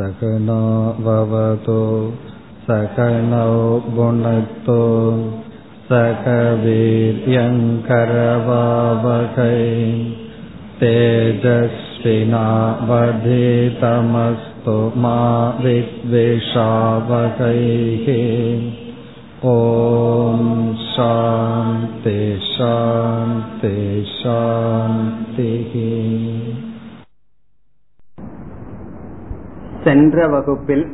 सकनाववतो सकनौ भुनक्तो सकवीर्यङ्करवावकै तेजस्विनावधितमस्तु मा विद्वेषावकैः ॐ शान्ति शान्ति शान्तिः சென்ற வகுப்பில்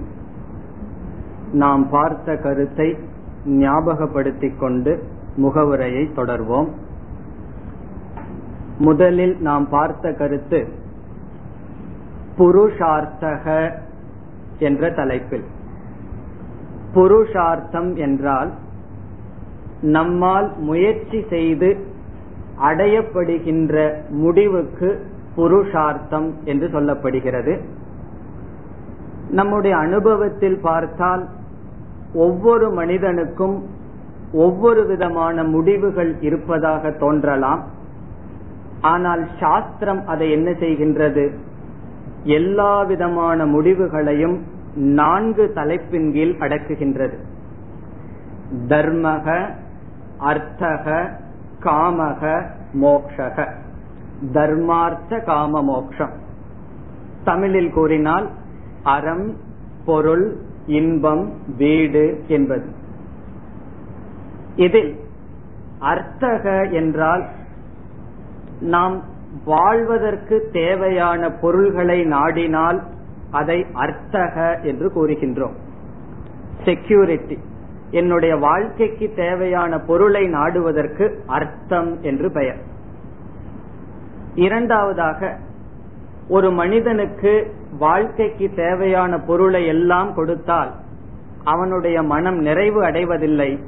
நாம் பார்த்த கருத்தை ஞாபகப்படுத்திக் கொண்டு முகவுரையை தொடர்வோம். முதலில் நாம் பார்த்த கருத்து புருஷார்த்தக என்ற தலைப்பில். புருஷார்த்தம் என்றால் நம்மால் முயற்சி செய்து அடையப்படுகின்ற முடிவுக்கு புருஷார்த்தம் என்று சொல்லப்படுகிறது. நம்முடைய அனுபவத்தில் பார்த்தால் ஒவ்வொரு மனிதனுக்கும் ஒவ்வொரு விதமான முடிவுகள் இருப்பதாக தோன்றலாம். ஆனால் சாஸ்திரம் அதை என்ன செய்கின்றது? எல்லா விதமான முடிவுகளையும் நான்கு தலைப்பின் கீழ் அடக்குகின்றது. தர்மக அர்த்தக காமக மோக்ஷக. தர்மார்த்த காம மோக்ஷம். தமிழில் கூறினால் அறம் பொருள் இன்பம் வீடு என்பது. இதில் அர்த்தக என்றால் நாம் வாழ்வதற்கு தேவையான பொருள்களை நாடினால் அதை அர்த்தக என்று கூறுகின்றோம். செக்யூரிட்டி என்னுடைய வாழ்க்கைக்கு தேவையான பொருளை நாடுவதற்கு அர்த்தம் என்று பெயர். இரண்டாவதாக ஒரு மனிதனுக்கு வாழ்க்கைக்கு தேவையான பொருளை எல்லாம் கொடுத்தால் அவனுடைய மனம் நிறைவு அடைவதில்லை.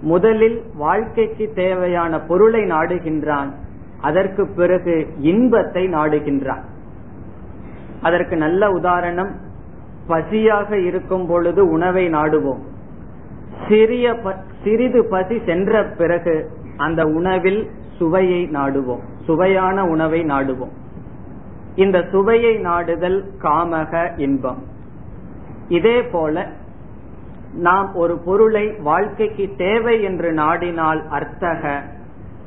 முதலில் வாழ்க்கைக்கு தேவையான பொருளை நாடுகின்றான். அதற்கு பிறகு இன்பத்தை நாடுகின்றான். அதற்கு நல்ல உதாரணம் பசியாக இருக்கும் பொழுது உணவை நாடுவோம். சிறிய சிறிது பசி சென்ற பிறகு அந்த உணவில் சுவையை நாடுவோம். சுவையான உணவை நாடுவோம். இந்த சுவையை நாடுதல் காமக இன்பம். இதே போல நாம் ஒரு பொருளை வாழ்க்கைக்கு தேவை என்று நாடினால் அர்த்தக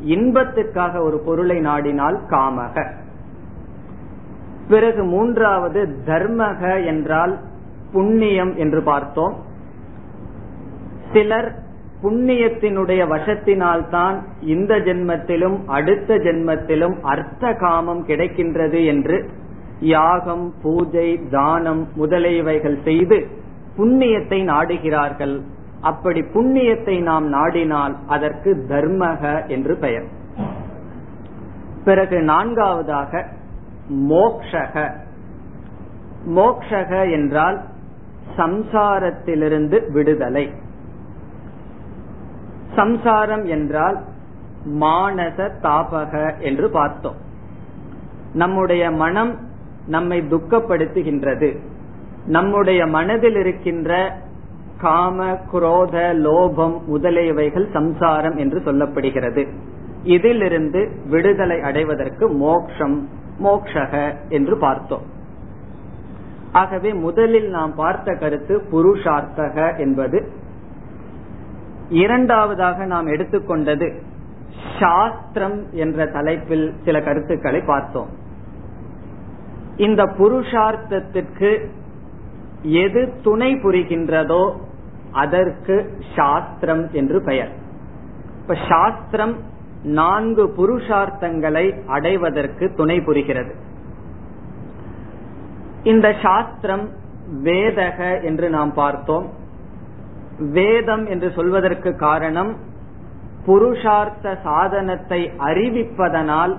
இன்பத்துக்காக ஒரு பொருளை நாடினால் காமக. பிறகு மூன்றாவது தர்மக என்றால் புண்ணியம் என்று பார்த்தோம். சிலர் புண்ணியத்தினுடைய வசத்தினால்தான் இந்த ஜென்மத்திலும் அடுத்த ஜென்மத்திலும் அர்த்த காமம் கிடைக்கின்றது என்று யாகம் பூஜை தானம் முதலியவைகள் செய்து புண்ணியத்தை நாடுகிறார்கள். அப்படி புண்ணியத்தை நாம் நாடினால் அதற்கு தர்மக என்று பெயர். பிறகு நான்காவதாக மோக்ஷக. மோக்ஷக என்றால் சம்சாரத்திலிருந்து விடுதலை. சம்சாரம் என்றால் மானச தாபக என்று பார்த்தோம். நம்முடைய மனம் நம்மை துக்கப்படுத்துகின்றது. நம்முடைய மனதில் இருக்கின்ற காம குரோத லோபம் முதலியவைகள் சம்சாரம் என்று சொல்லப்படுகிறது. இதிலிருந்து விடுதலை அடைவதற்கு மோக்ஷம் மோக்ஷக என்று பார்த்தோம். ஆகவே முதலில் நாம் பார்த்த கருத்து புருஷார்த்தக என்பது இரண்டாவதாக நாம் எடுத்துக்கொண்டது சாஸ்திரம் என்ற தலைப்பில் சில கருத்துக்களை பார்த்தோம். இந்த புருஷார்த்தத்திற்கு எது துணை புரிகின்றதோ அதற்கு சாஸ்திரம் என்று பெயர். இப்ப சாஸ்திரம் நான்கு புருஷார்த்தங்களை அடைவதற்கு துணை புரிகிறது. இந்த சாஸ்திரம் வேதக என்று நாம் பார்த்தோம். வேதம் என்று சொல்வதற்கு காரணம் புருஷார்த்த சாதனத்தை அறிவிப்பதனால்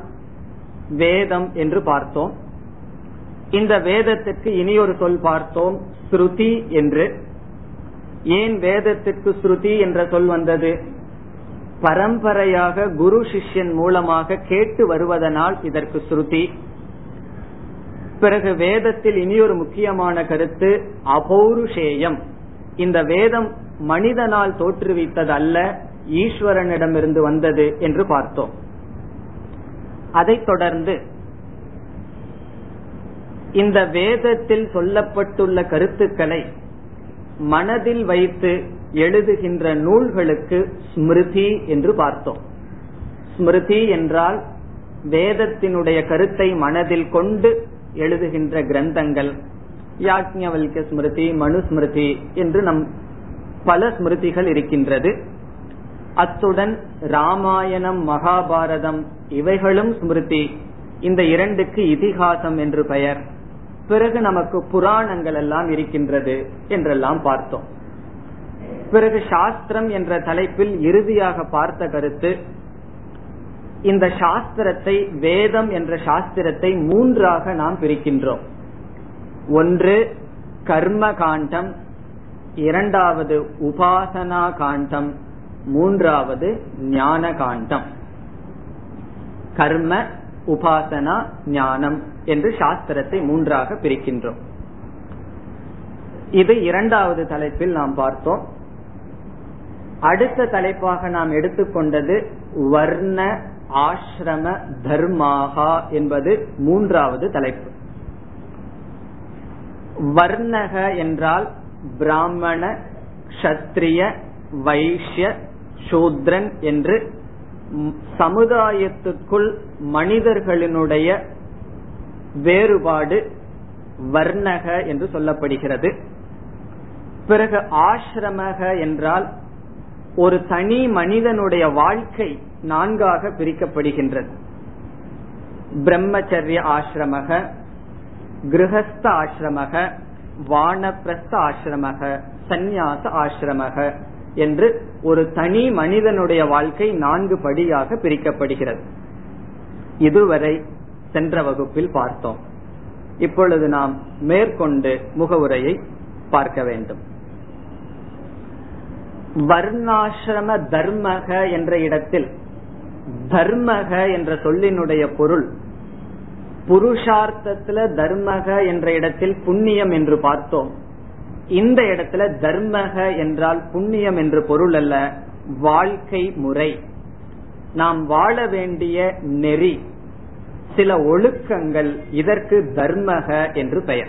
வேதம் என்று பார்த்தோம். இந்த வேதத்திற்கு இனி ஒரு சொல் பார்த்தோம் ஸ்ருதி என்று. ஏன் வேதத்திற்கு ஸ்ருதி என்ற சொல் வந்தது? பரம்பரையாக குரு சிஷ்யன் மூலமாக கேட்டு வருவதனால் இதற்கு ஸ்ருதி. பிறகு வேதத்தில் இனி ஒரு முக்கியமான கருத்து அபௌருஷேயம். இந்த வேதம் மனிதனால் தோற்றுவித்தது அல்ல ஈஸ்வரனிடமிருந்து வந்தது என்று பார்த்தோம். அதைத் தொடர்ந்து இந்த வேதத்தில் சொல்லப்பட்டுள்ள கருத்துக்களை மனதில் வைத்து எழுதுகின்ற நூல்களுக்கு ஸ்மிருதி என்று பார்த்தோம். ஸ்மிருதி என்றால் வேதத்தினுடைய கருத்தை மனதில் கொண்டு எழுதுகின்ற கிரந்தங்கள். யாஜ்ஞவல்ய ஸ்மிருதி மனுஸ்மிருதி என்று நம் பல ஸ்மிருதிகள் இருக்கின்றது. அத்துடன் ராமாயணம் மகாபாரதம் இவைகளும் ஸ்மிருதி. இந்த இரண்டுக்கு இதிகாசம் என்று பெயர். பிறகு நமக்கு புராணங்கள் எல்லாம் இருக்கின்றது என்றெல்லாம் பார்த்தோம். பிறகு சாஸ்திரம் என்ற தலைப்பில் இறுதியாக பார்த்த கருத்து இந்த சாஸ்திரத்தை வேதம் என்ற சாஸ்திரத்தை மூன்றாக நாம் பிரிக்கின்றோம். ஒன்று கர்ம காண்டம் இரண்டாவது உபாசனா காண்டம் மூன்றாவது ஞான காண்டம் கர்ம உபாசனா ஞானம் என்று சாஸ்திரத்தை மூன்றாக பிரிக்கின்றோம். இது இரண்டாவது தலைப்பில் நாம் பார்த்தோம். அடுத்த தலைப்பாக நாம் எடுத்துக்கொண்டது வர்ண ஆசிரம தர்மாகா என்பது மூன்றாவது தலைப்பு. வர்ணக என்றால் பிராமண கஷத்திரிய வைஷ்ய சூத்ரன் என்று சமுதாயத்துக்குள் மனிதர்களினுடைய வேறுபாடு வர்ணக என்று சொல்லப்படுகிறது. பிறகு ஆசிரமக என்றால் ஒரு தனி மனிதனுடைய வாழ்க்கை நான்காக பிரிக்கப்படுகின்றது. பிரம்மச்சரிய ஆசிரமக கிரகஸ்த ஆசிரமக வானப்பிரஸ்த ஆசிரமக சந்நியாச ஆசிரமக என்று ஒரு தனி மனிதனுடைய வாழ்க்கை நான்கு படியாக பிரிக்கப்படுகிறது. இதுவரை சென்ற வகுப்பில் பார்த்தோம். இப்பொழுது நாம் மேற்கொண்டு முகவுரையை பார்க்க வேண்டும். வர்ணாசிரம தர்மக என்ற இடத்தில் தர்மக என்ற சொல்லினுடைய பொருள் புருஷார்த்தத்துல தர்மக என்ற இடத்தில் புண்ணியம் என்று பார்த்தோம். இந்த இடத்துல தர்மக என்றால் புண்ணியம் என்று பொருள் அல்ல வாழ்க்கை முறை. நாம் வாழ வேண்டிய நெறி சில ஒழுக்கங்கள் இதற்கு தர்மக என்று பெயர்.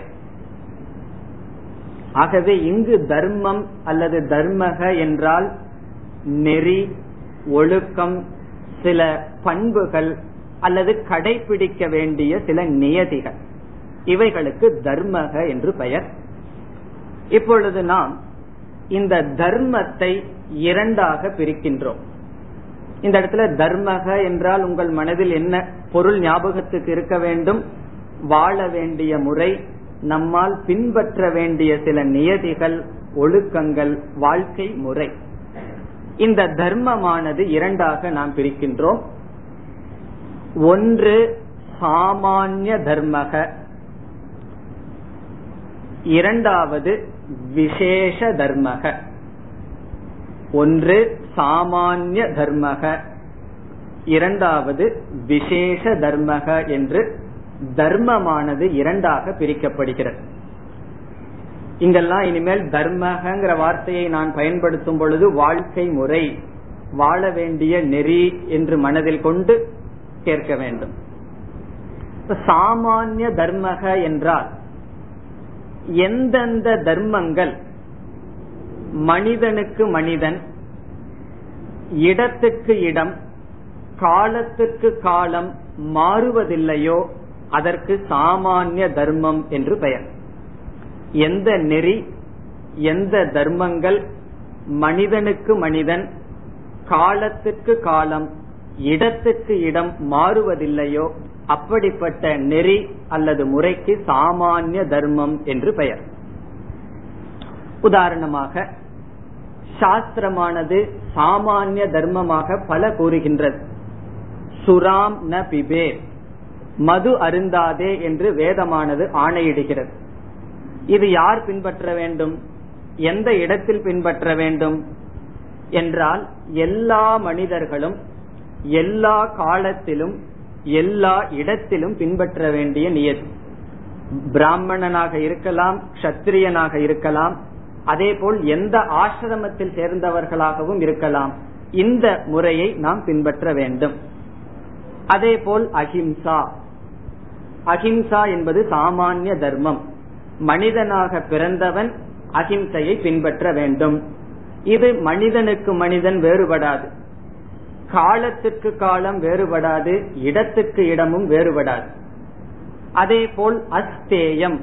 ஆகவே இங்கு தர்மம் அல்லது தர்மக என்றால் நெறி ஒழுக்கம் சில பண்புகள் அல்லது கடைபிடிக்க வேண்டிய சில நியதிகள். இவைகளுக்கு தர்மக என்று பெயர். இப்பொழுது நாம் இந்த தர்மத்தை இரண்டாக பிரிக்கின்றோம். இந்த இடத்துல தர்மக என்றால் உங்கள் மனதில் என்ன பொருள் ஞாபகத்துக்கு இருக்க வேண்டும் வாழ வேண்டிய முறை நம்மால் பின்பற்ற வேண்டிய சில நியதிகள் ஒழுக்கங்கள் வாழ்க்கை முறை. இந்த தர்மமானது இரண்டாக நாம் பிரிக்கின்றோம். ஒன்று சாமானிய தர்மக. இரண்டாவது விசேஷ தர்மக. ஒன்று சாமானிய தர்மக. இரண்டாவது விசேஷ தர்மக என்று தர்மமானது இரண்டாக பிரிக்கப்படுகிறது. இங்கெல்லாம் இனிமேல் தர்மகங்கிற வார்த்தையை நான் பயன்படுத்தும் பொழுது வாழ்க்கை முறை வாழ வேண்டிய நெறி என்று மனதில் கொண்டு கேட்க வேண்டும். சாமானிய தர்மக என்றால் எந்தெந்த தர்மங்கள் மனிதனுக்கு மனிதன் இடத்துக்கு இடம் காலத்துக்கு காலம் மாறுவதில்லையோ அதற்கு சாமானிய தர்மம் என்று பெயர். எந்த நெறி எந்த தர்மங்கள் மனிதனுக்கு மனிதன் காலத்துக்கு காலம் இடத்துக்கு இடம் மாறுவதில்லையோ அப்படிப்பட்ட நெறி அல்லது முறைக்கு சாமானிய தர்மம் என்று பெயர். உதாரணமாக சாஸ்திரமானது சாமானிய தர்மமாக பல கூறுகின்றது. சுராம் ந பிபே மது அருந்தாதே என்று வேதமானது ஆணையிடுகிறது. இது யார் பின்பற்ற வேண்டும்? எந்த இடத்தில் பின்பற்ற வேண்டும்? என்றால் எல்லா மனிதர்களும் எல்லா காலத்திலும் எல்லா இடத்திலும் பின்பற்ற வேண்டிய நியதி. பிராமணனாக இருக்கலாம் கத்திரியனாக இருக்கலாம் அதே போல் எந்த ஆசிரமத்தில் சேர்ந்தவர்களாகவும் இருக்கலாம். இந்த முறையை நாம் பின்பற்ற வேண்டும். அதே போல் அஹிம்சா. அஹிம்சா என்பது சாமானிய தர்மம். மனிதனாக பிறந்தவன் அஹிம்சையை பின்பற்ற வேண்டும். இது மனிதனுக்கு மனிதன் வேறுபடாது. காலத்துக்கு காலம் வேறுபடாது இடத்துக்கு இடமும் வேறுபடாது. அதே போல் அஸ்தேயம்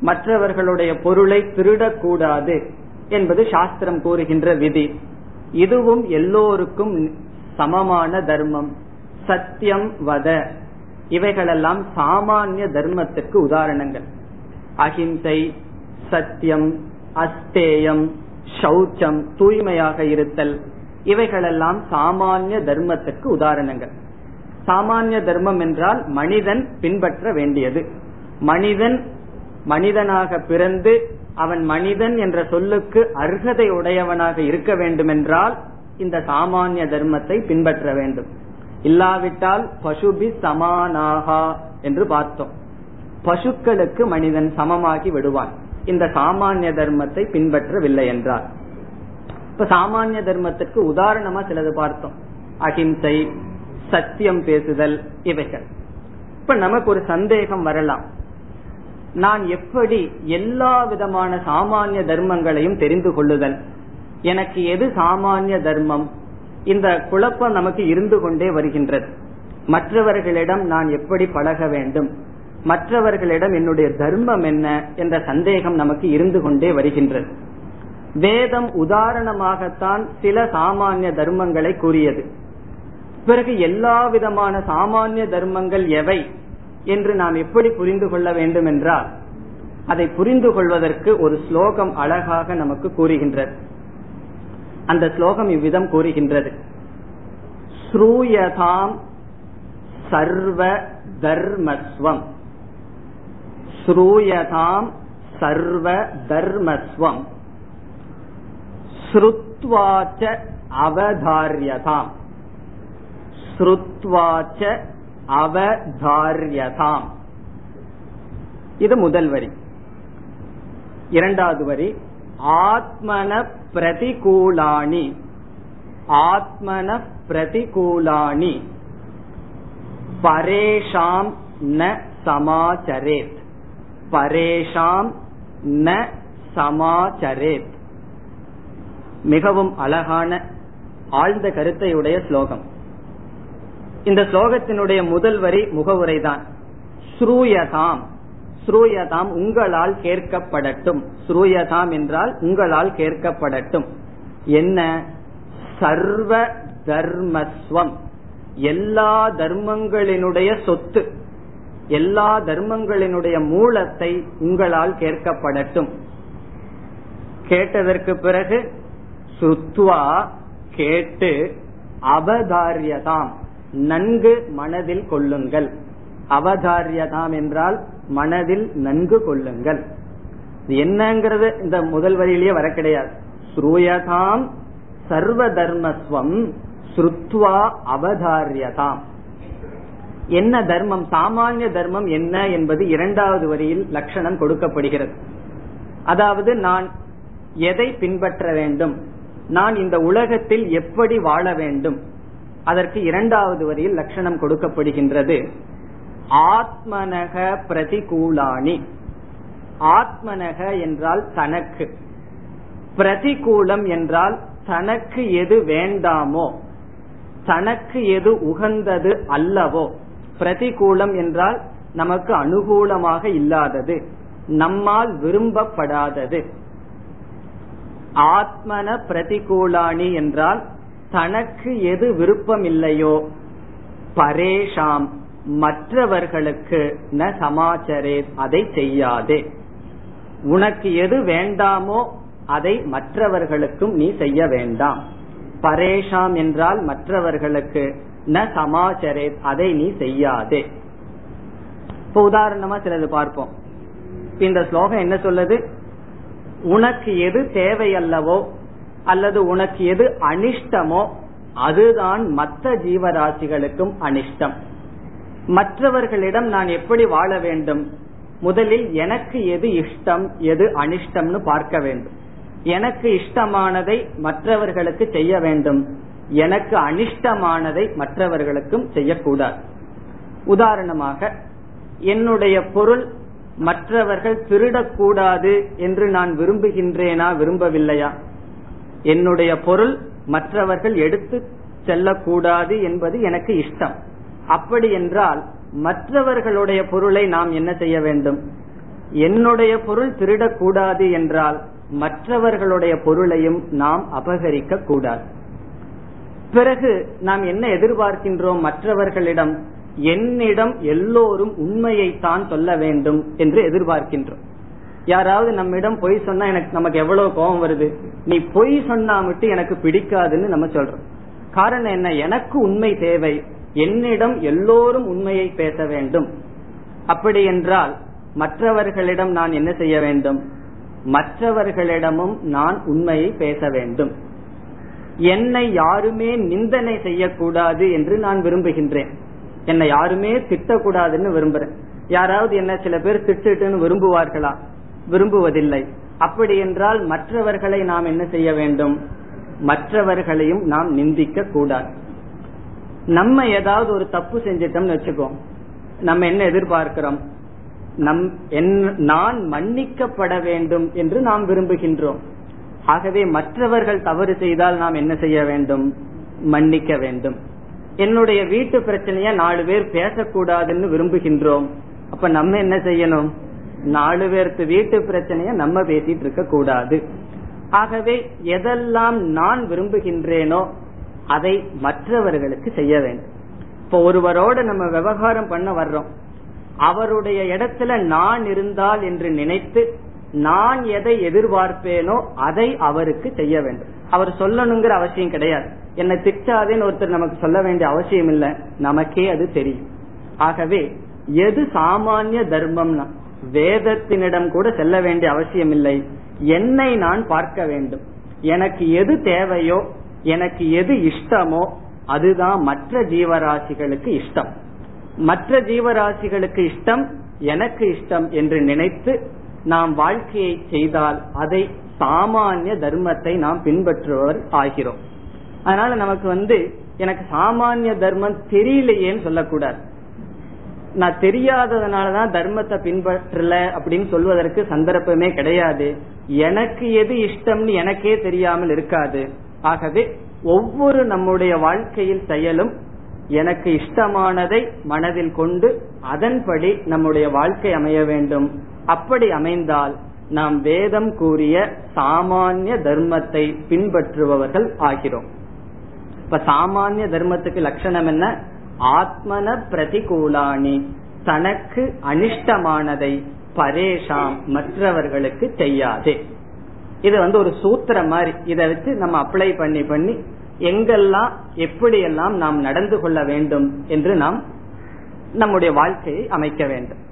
மற்றவர்களுடைய பொருளை திருடக்கூடாது என்பது சாஸ்திரம் கூறுகின்ற விதி. இதுவும் எல்லோருக்கும் சமமான தர்மம். சத்தியம் வத. இவைகளெல்லாம் சாமானிய தர்மத்துக்கு உதாரணங்கள். அஹிம்சை சத்தியம் அஸ்தேயம் சௌச்சம் தூய்மையாக இருத்தல். இவைகளெல்லாம் சாமானிய தர்மத்துக்கு உதாரணங்கள். சாமானிய தர்மம் என்றால் மனிதன் பின்பற்ற வேண்டியது. மனிதன் மனிதனாக பிறந்து அவன் மனிதன் என்ற சொல்லுக்கு அர்ஹதை உடையவனாக இருக்க வேண்டும் என்றால் இந்த சாமானிய தர்மத்தை பின்பற்ற வேண்டும். இல்லாவிட்டால் பசுபி சமானாகா என்று பார்த்தோம். பசுக்களுக்கு மனிதன் சமமாகி விடுவான். இந்த சாமானிய தர்மத்தை பின்பற்றவில்லை என்றார் இப்ப சாமானிய தர்மத்துக்கு உதாரணமா சிலது பார்த்தோம். அகிம்சை சத்தியம் பேசுதல் இவைகள். இப்ப நமக்கு ஒரு சந்தேகம் வரலாம். நான் எப்படி எல்லா விதமான சாமானிய தர்மங்களையும் தெரிந்து கொள்ளுதல்? எனக்கு எது சாமானிய தர்மம்? இந்த குழப்பம் நமக்கு இருந்து கொண்டே வருகின்றது. மற்றவர்களிடம் நான் எப்படி பழக வேண்டும்? மற்றவர்களிடம் என்னுடைய தர்மம் என்ன? என்ற சந்தேகம் நமக்கு இருந்து கொண்டே வருகின்றது. வேதம் உதாரணமாகத்தான் சில சாமானிய தர்மங்களை கூறியது. பிறகு எல்லா விதமான சாமானிய தர்மங்கள் எவை என்று நாம் எப்படி புரிந்து கொள்ள வேண்டும் என்றால் அதை புரிந்து கொள்வதற்கு ஒரு ஸ்லோகம் அழகாக நமக்கு கூறுகின்றது. அந்த ஸ்லோகம் இவ்விதம் கூறுகின்றது. ஸ்ரூயதாம் சர்வ தர்மஸ்வம். ஸ்ரூயதாம் சர்வ தர்மஸ்வம். ஸ்ருத்வாச்ச அவதாரியதாம். ஸ்ருத்வாச்ச அவதாரியதாம். இது முதல் வரி. இரண்டாவது வரி ஆத்மன பிரதிகூலாணி. ஆத்மன பிரதிகூலாணி. பரேஷாம் ந சமாச்சரேத். பரேஷாம் ந சமாச்சரேத். மிகவும் அழகான ஆழ்ந்த கருத்தையுடைய ஸ்லோகம். இந்த ஸ்லோகத்தினுடைய முதல் வரி முகவுரைதான். ஸ்ரூயதாம். ஸ்ரூயதாம் உங்களால் கேட்கப்படட்டும். ஸ்ரூயதாம் என்றால் உங்களால் கேட்கப்படட்டும். என்ன? சர்வ தர்மஸ்வம். எல்லா தர்மங்களினுடைய சொத்து எல்லா தர்மங்களினுடைய மூலத்தை உங்களால் கேட்கப்படட்டும். கேட்டதற்கு பிறகு ஸ்ருத்வா கேட்டு அவதாரியதாம். நன்கு மனதில் கொள்ளுங்கள். அவதாரியதாம் என்றால் மனதில் நன்கு கொள்ளுங்கள். என்னங்கிறது இந்த முதல் வரியிலேயே வர கிடையாது. ஸ்ரூயதாம் சர்வ தர்மஸ்வம் ஸ்ருத்வா அவதாரியதாம். என்ன தர்மம்? சாமானிய தர்மம் என்ன என்பது இரண்டாவது வரியில் லட்சணம் கொடுக்கப்படுகிறது. அதாவது நான் எதை பின்பற்ற வேண்டும்? நான் இந்த உலகத்தில் எப்படி வாழ வேண்டும்? அதற்கு இரண்டாவது வரியில் லட்சணம் கொடுக்கப்படுகின்றது. ஆத்மனக பிரதிகூலானி ஆத்மனக என்றால் தனக்கு. பிரதிகூலம் என்றால் தனக்கு எது வேண்டாமோ தனக்கு எது உகந்தது அல்லவோ. பிரதிகூலம் என்றால் நமக்கு அனுகூலமாக இல்லாதது நம்மால் விரும்பப்படாதது. ஆத்மன பிரதிகூலாணி என்றால் தனக்கு எது விருப்பம் இல்லையோ பரேஷாம் மற்றவர்களுக்கு ந சமாச்சரே அதை செய்யாதே. உனக்கு எது வேண்டாமோ அதை மற்றவர்களுக்கும் நீ செய்ய வேண்டாம். பரேஷாம் என்றால் மற்றவர்களுக்கு ந சமாச்சரே அதை நீ செய்யாதே. இப்ப உதாரணமா சிலது பார்ப்போம். இந்த ஸ்லோகம் என்ன சொல்லுது? உனக்கு எது தேவையல்லவோ அல்லது உனக்கு எது அனிஷ்டமோ அதுதான் மற்ற ஜீவராசிகளுக்கும் அனிஷ்டம். மற்றவர்களிடம் நான் எப்படி வாழ வேண்டும்? முதலில் எனக்கு எது இஷ்டம் எது அனிஷ்டம்னு பார்க்க வேண்டும். எனக்கு இஷ்டமானதை மற்றவர்களுக்கு செய்ய வேண்டும். எனக்கு அனிஷ்டமானதை மற்றவர்களுக்கும் செய்யக்கூடாது. உதாரணமாக என்னுடைய பொருள் மற்றவர்கள் திருடக்கூடாது என்று நான் விரும்புகின்றேனா விரும்பவில்லையா? என்னுடைய பொருள் மற்றவர்கள் எடுத்து செல்லக்கூடாது என்பது எனக்கு இஷ்டம். அப்படி என்றால் மற்றவர்களுடைய பொருளை நாம் என்ன செய்ய வேண்டும்? என்னுடைய பொருள் திருடக்கூடாது என்றால் மற்றவர்களுடைய பொருளையும் நாம் அபகரிக்க கூடாது பிறகு நாம் என்ன எதிர்பார்க்கின்றோம் மற்றவர்களிடம்? என்னிடம் எல்லோரும் உண்மையைத்தான் சொல்ல வேண்டும் என்று எதிர்பார்க்கின்றோம். யாராவது நம்மிடம் பொய் சொன்னா எனக்கு நமக்கு எவ்வளவு கோபம் வருது? நீ பொய் சொன்னா மட்டும் எனக்கு பிடிக்காதுன்னு நம்ம சொல்றோம். காரணம் என்ன? எனக்கு உண்மை தேவை. என்னிடம் எல்லோரும் உண்மையை பேச வேண்டும். அப்படி என்றால் மற்றவர்களிடம் நான் என்ன செய்ய வேண்டும்? மற்றவர்களிடமும் நான் உண்மையை பேச வேண்டும். என்னை யாருமே நிந்தனை செய்யக்கூடாது என்று நான் விரும்புகின்றேன். என்னை யாருமே திட்டக்கூடாதுன்னு விரும்புறேன். யாராவது என்ன சில பேர் திட்டுன்னு விரும்புவார்களா? விரும்புவதில்லை. அப்படி என்றால் மற்றவர்களை நாம் என்ன செய்ய வேண்டும்? மற்றவர்களையும் நாம் நிந்திக்க கூடாது. நம்ம ஏதாவது ஒரு தப்பு செஞ்சிட்டோம்னு வச்சுக்கோ. நம்ம என்ன எதிர்பார்க்கிறோம்? நம் நான் மன்னிக்கப்பட வேண்டும் என்று நாம் விரும்புகின்றோம். ஆகவே மற்றவர்கள் தவறு செய்தால் நாம் என்ன செய்ய வேண்டும்? மன்னிக்க வேண்டும். என்னுடைய வீட்டு பிரச்சனைய நாலு பேர் பேசக்கூடாதுன்னு விரும்புகின்றோம். அப்ப நம்ம என்ன செய்யணும்? நாலு பேர்த்து வீட்டு பிரச்சனைய நம்ம பேசிட்டு இருக்க கூடாது. ஆகவே எதெல்லாம் நான் விரும்புகின்றேனோ அதை மற்றவர்களுக்கு செய்ய வேண்டும். இப்ப ஒருவரோட நம்ம விவகாரம் பண்ண வர்றோம். அவருடைய இடத்துல நான் இருந்தால் என்று நினைத்து நான் எதை எதிர்பார்ப்பேனோ அதை அவருக்கு செய்ய வேண்டும். அவர் சொல்லணுங்கிற அவசியம் கிடையாது. என்னை திட்டாதேன்னு ஒருத்தர் நமக்கு சொல்ல வேண்டிய அவசியம் இல்லை. நமக்கே அது தெரியும். ஆகவே எது சாமானிய தர்மம்னா வேதத்தினிடம் கூட செல்ல வேண்டிய அவசியம் இல்லை. என்னை நான் பார்க்க வேண்டும். எனக்கு எது தேவையோ எனக்கு எது இஷ்டமோ அதுதான் மற்ற ஜீவராசிகளுக்கு இஷ்டம். மற்ற ஜீவராசிகளுக்கு இஷ்டம் எனக்கு இஷ்டம் என்று நினைத்து நாம் வாழ்க்கையை செய்தால் அதை சாமானிய தர்மத்தை நாம் பின்பற்றுபவர் ஆகிறோம். அதனால நமக்கு வந்து எனக்கு சாமானிய தர்மம் தெரியலையேன்னு சொல்லக்கூடாது. நான் தெரியாததுனாலதான் தர்மத்தை பின்பற்றல அப்படின்னு சொல்வதற்கு சந்தர்ப்பமே கிடையாது. எனக்கு எது இஷ்டம்னு எனக்கே தெரியாமல் இருக்காது. ஆகவே ஒவ்வொரு நம்முடைய வாழ்க்கையில் செயலும் எனக்கு இஷ்டமானதை மனதில் கொண்டு அதன்படி நம்முடைய வாழ்க்கை அமைய வேண்டும். அப்படி அமைந்தால் நாம் வேதம் கூறிய சாமானிய தர்மத்தை பின்பற்றுபவர்கள் ஆகிறோம். இப்ப சாமானிய தர்மத்துக்கு லட்சணம் என்ன? ஆத்மன பிரதிகூலானி தனக்கு அனிஷ்டமானதை பரேஷாம் மற்றவர்களுக்கு செய்யாதே. இது வந்து ஒரு சூத்திரம் மாதிரி. இதை வச்சு நம்ம அப்ளை பண்ணி பண்ணி எங்கெல்லாம் எப்படியெல்லாம் நாம் நடந்து கொள்ள வேண்டும் என்று நாம் நம்முடைய வாழ்க்கையை அமைக்க வேண்டும்.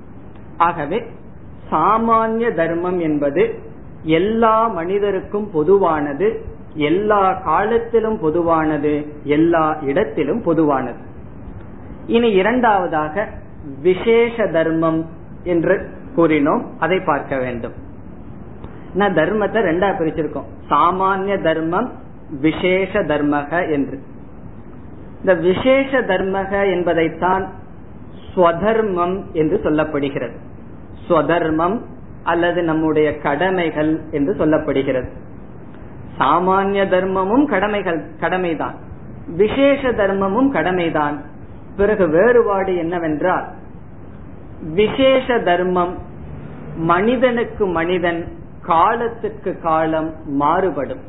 ஆகவே சாமானிய தர்மம் என்பது எல்லா மனிதருக்கும் பொதுவானது எல்லா காலத்திலும் பொதுவானது எல்லா இடத்திலும் பொதுவானது. இனி இரண்டாவதாக விசேஷ தர்மம் என்று கூறினோம் அதை பார்க்க வேண்டும். நான் தர்மத்தை ரெண்டா பிரிச்சிருக்கோம். சாமானிய தர்மம் விசேஷ தர்மக என்று. இந்த விசேஷ தர்மக என்பதைத்தான் ஸ்வதர்மம் என்று சொல்லப்படுகிறது. ஸ்வதர்மம் அல்லது நம்முடைய கடமைகள் என்று சொல்லப்படுகிறது. சாமானிய தர்மமும் கடமைகள் கடமைதான். விசேஷ தர்மமும் கடமைதான். பிறகு வேறுபாடு என்னவென்றால் விசேஷ தர்மம் மனிதனுக்கு மனிதன் காலத்துக்கு காலம் மாறுபடும்.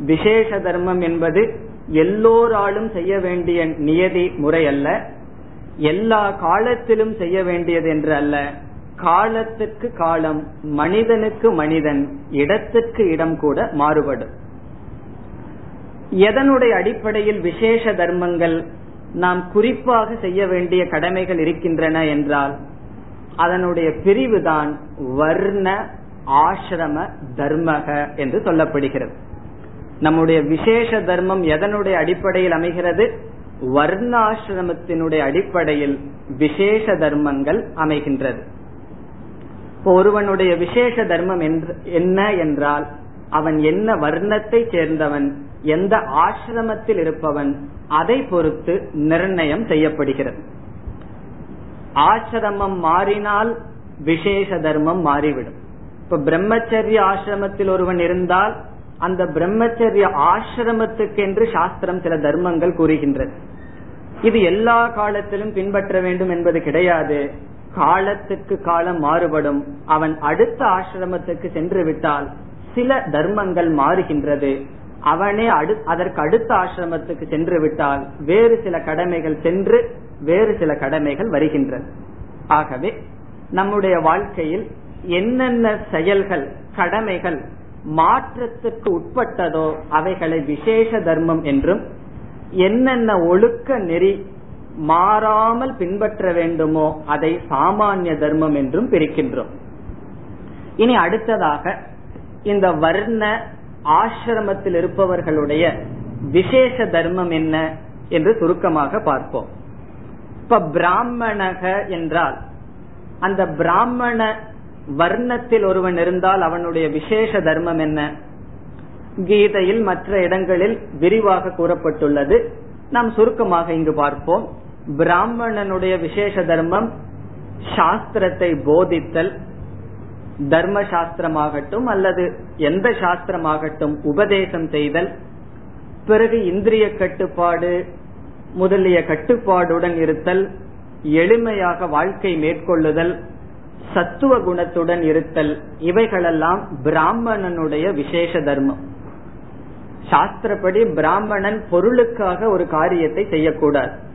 விசேஷ தர்மம் என்பது எல்லோராலும் செய்ய வேண்டிய நியதி முறை அல்ல எல்லா காலத்திலும் செய்ய வேண்டியது என்று அல்ல. காலத்துக்கு காலம் மனிதனுக்கு மனிதன் இடத்துக்கு இடம் கூட மாறுபடும். எதனுடைய அடிப்படையில் விசேஷ தர்மங்கள் நாம் குறிப்பாக செய்ய வேண்டிய கடமைகள் இருக்கின்றன என்றால் அதனுடைய பிரிவுதான் வர்ண ஆசிரம தர்மக என்று சொல்லப்படுகிறது. நம்முடைய விசேஷ தர்மம் எதனுடைய அடிப்படையில் அமைகிறது? வர்ணாசிரமத்தினுடைய அடிப்படையில் விசேஷ தர்மங்கள் அமைகின்றது. இப்போ ஒருவனுடைய விசேஷ தர்மம் என்ன என்றால் அவன் என்ன வர்ணத்தை சேர்ந்தவன் எந்த ஆசிரமத்தில் இருப்பவன் அதை பொறுத்து நிர்ணயம் செய்யப்படுகிறது. ஆசிரமம் மாறினால் விசேஷ தர்மம் மாறிவிடும். இப்ப பிரம்மச்சரிய ஆசிரமத்தில் ஒருவன் இருந்தால் அந்த பிரம்மச்சரிய ஆசிரமத்துக்கு என்று சாஸ்திரம் சில தர்மங்கள் கூறுகின்றது. இது எல்லா காலத்திலும் பின்பற்ற வேண்டும் என்பது கிடையாது. காலத்துக்கு காலம் மாறுபடும். அவன் அடுத்த ஆசிரமத்துக்கு சென்று விட்டால் சில தர்மங்கள் மாறுகின்றது. அவனே அடு அதற்கு அடுத்த ஆசிரமத்துக்கு சென்று விட்டால் வேறு சில கடமைகள் சென்று வேறு சில கடமைகள் வருகின்றது. ஆகவே நம்முடைய வாழ்க்கையில் என்னென்ன செயல்கள் கடமைகள் மாற்றத்துக்கு உட்பட்டதோ அவைகளை விசேஷ தர்மம் என்றும் என்னென்ன ஒழுக்க நெறி மாறாமல் பின்பற்ற வேண்டுமோ அதை சாமானிய தர்மம் என்றும் பிரிக்கின்றோம். இனி அடுத்ததாக இந்த வர்ண ஆசிரமத்தில் இருப்பவர்களுடைய விசேஷ தர்மம் என்ன என்று சுருக்கமாக பார்ப்போம். இப்ப பிராமணக என்றால் அந்த பிராமண வர்ணத்தில் ஒருவன் இருந்தால் அவனுடைய விசேஷ தர்மம் என்ன? கீதையில் மற்ற இடங்களில் விரிவாக கூறப்பட்டுள்ளது. நாம் சுருக்கமாக இங்கு பார்ப்போம். பிராமணனுடைய விசேஷ தர்மம் சாஸ்திரத்தை போதித்தல். தர்ம சாஸ்திரமாகட்டும் அல்லது எந்த சாஸ்திரமாகட்டும் உபதேசம் செய்தல். பிறகு இந்திரிய கட்டுப்பாடு முதலிய கட்டுப்பாடுடன் இருத்தல். எளிமையாக வாழ்க்கை மேற்கொள்ளுதல். சத்துவ குணத்துடன் இருத்தல். இவைகளெல்லாம் பிராமணனுடைய விசேஷ தர்மம். சாஸ்திரப்படி பிராமணன் பொருளுக்காக ஒரு காரியத்தை செய்யக்கூடாது.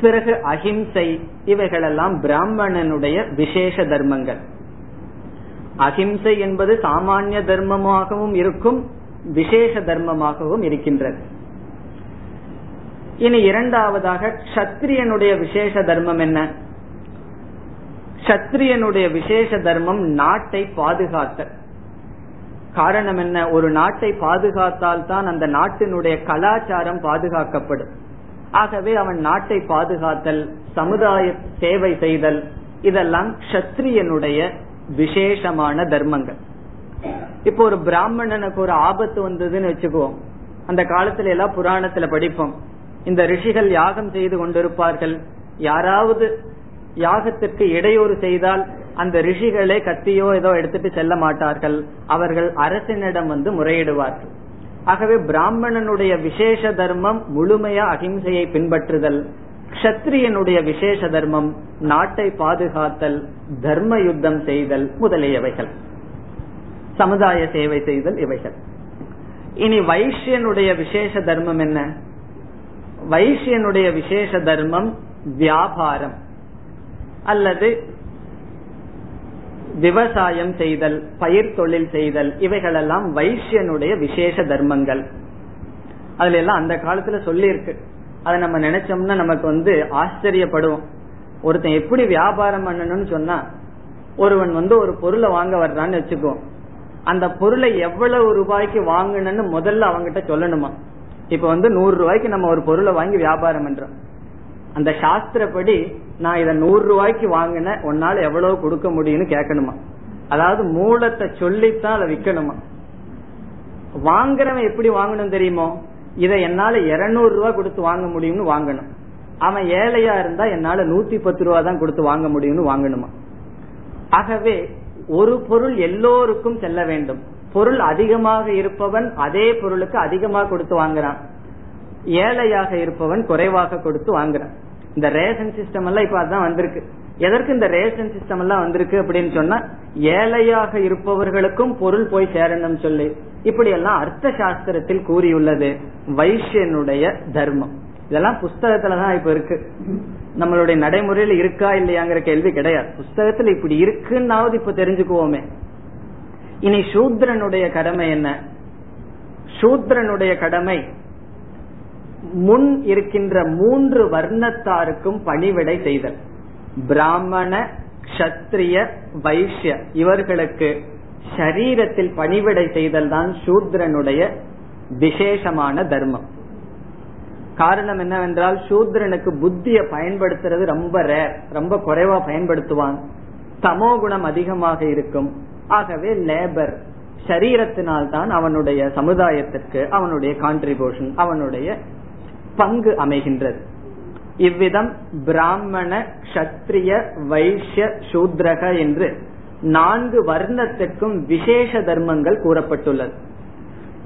பிறகு அஹிம்சை இவைகளெல்லாம் பிராமணனுடைய விசேஷ தர்மங்கள். அஹிம்சை என்பது சாமானிய தர்மமாகவும் இருக்கும் விசேஷ தர்மமாகவும் இருக்கின்றது. இனி இரண்டாவதாக சத்திரியனுடைய விசேஷ தர்மம் என்ன? சத்திரியனுடைய விசேஷ தர்மம் நாட்டை பாதுகாத்தல். காரணம் என்ன? ஒரு நாட்டை பாதுகாத்தால் தான் அந்த நாட்டினுடைய கலாச்சாரம் பாதுகாக்கப்படும். ஆகவே அவன் நாட்டை பாதுகாத்தல் சமுதாய சேவை செய்தல் இதெல்லாம் கத்திரியனுடைய விசேஷமான தர்மங்கள். இப்போ ஒரு பிராமணனுக்கு ஒரு ஆபத்து வந்ததுன்னு வச்சுக்குவோம். அந்த காலத்துல எல்லாம் புராணத்துல படிப்போம். இந்த ரிஷிகள் யாகம் செய்து கொண்டிருப்பார்கள். யாராவது யாகத்திற்கு இடையூறு செய்தால் அந்த ரிஷிகளே கத்தியோ ஏதோ எடுத்துட்டு செல்ல மாட்டார்கள். அவர்கள் அரசனிடம் வந்து முறையிடுவார்கள். ஆகவே பிராமணனுடைய விசேஷ தர்மம் முழுமையா அகிம்சையை பின்பற்றுதல் கஷத்திரியனுடைய விசேஷ தர்மம் நாட்டை பாதுகாத்தல் தர்ம யுத்தம் செய்தல் முதலியவைகள். சமுதாய சேவை செய்தல் இவைகள். இனி வைஷ்யனுடைய விசேஷ தர்மம் என்ன? வைஷ்யனுடைய விசேஷ தர்மம் வியாபாரம் அல்லது விவசாயம் செய்தல் பயிர் தொழில் செய்தல் இவைகளெல்லாம் வைஷ்யனுடைய விசேஷ தர்மங்கள். அதுல எல்லாம் அந்த காலத்துல சொல்லி இருக்கு அதை நம்ம நினைச்சோம்னா நமக்கு வந்து ஆச்சரியப்படுவோம். ஒருத்தன் எப்படி வியாபாரம் பண்ணணும்னு சொன்னா ஒருவன் வந்து ஒரு பொருளை வாங்க வர்றான்னு வச்சுக்குவோம். அந்த பொருளை எவ்வளவு ரூபாய்க்கு வாங்கணும்னு முதல்ல அவங்கிட்ட சொல்லணுமா? இப்ப வந்து நூறு ரூபாய்க்கு நம்ம ஒரு பொருளை வாங்கி வியாபாரம் பண்றோம். அந்த சாஸ்திரப்படி நான் இதை நூறு ரூபாய்க்கு வாங்கின உன்னால எவ்வளவு கொடுக்க முடியும்னு கேட்கணுமா? அதாவது மூலத்தை சொல்லித்தான் அதை விற்கணுமா? வாங்குறவன் எப்படி வாங்கணும் தெரியுமோ? இதை என்னால இருநூறு ரூபாய் கொடுத்து வாங்க முடியும்னு வாங்கணும். அவன் ஏழையா இருந்தா என்னால நூத்தி பத்து ரூபா தான் கொடுத்து வாங்க முடியும்னு வாங்கணுமா? ஆகவே ஒரு பொருள் எல்லோருக்கும் செல்ல வேண்டும். பொருள் அதிகமாக இருப்பவன் அதே பொருளுக்கு அதிகமாக கொடுத்து வாங்குறான். ஏழையாக இருப்பவன் குறைவாக கொடுத்து வாங்குறான். இந்த ரேஷன் சிஸ்டம் எல்லாம் இப்ப அதான் வந்திருக்கு. எதற்கு இந்த ரேஷன் சிஸ்டம் எல்லாம் வந்திருக்கு அப்படின்னு சொன்னா ஏழையாக இருப்பவர்களுக்கும் பொருள் போய் சேரணும் சொல்லி. இப்படி எல்லாம் அர்த்த சாஸ்திரத்தில் கூறியுள்ளது. வைஷ்யனுடைய தர்மம். இதெல்லாம் புஸ்தகத்துலதான் இப்ப இருக்கு. நம்மளுடைய நடைமுறையில இருக்கா இல்லையாங்கிற கேள்வி கிடையாது. புஸ்தகத்துல இப்படி இருக்குன்னாவது இப்ப தெரிஞ்சுக்குவோமே. இனி சூத்ரனுடைய கடமை என்ன? சூத்ரனுடைய கடமை முன் இருக்கின்ற மூன்று வர்ணத்தாருக்கும் பணிவிடை செய்தல். பிராமண கஷத்திரிய வைஷ்ய. இவர்களுக்கு சரீரத்தில் பணிவிடை செய்தல் தான் சூத்ரனுடைய விசேஷமான தர்மம். காரணம் என்னவென்றால் சூத்ரனுக்கு புத்திய பயன்படுத்துறது ரொம்ப ரேர் ரொம்ப குறைவா பயன்படுத்துவான். சமோ குணம் அதிகமாக இருக்கும். ஆகவே லேபர் சரீரத்தினால் தான் அவனுடைய சமுதாயத்திற்கு அவனுடைய கான்ட்ரிபியூஷன் அவனுடைய பங்கு அமைகின்றது. இவ்விதம் பிராமண சத்திரிய வைஷ்ய சூத்ரக என்று நான்கு வர்ணத்திற்கும் விசேஷ தர்மங்கள் கூறப்பட்டுள்ளது.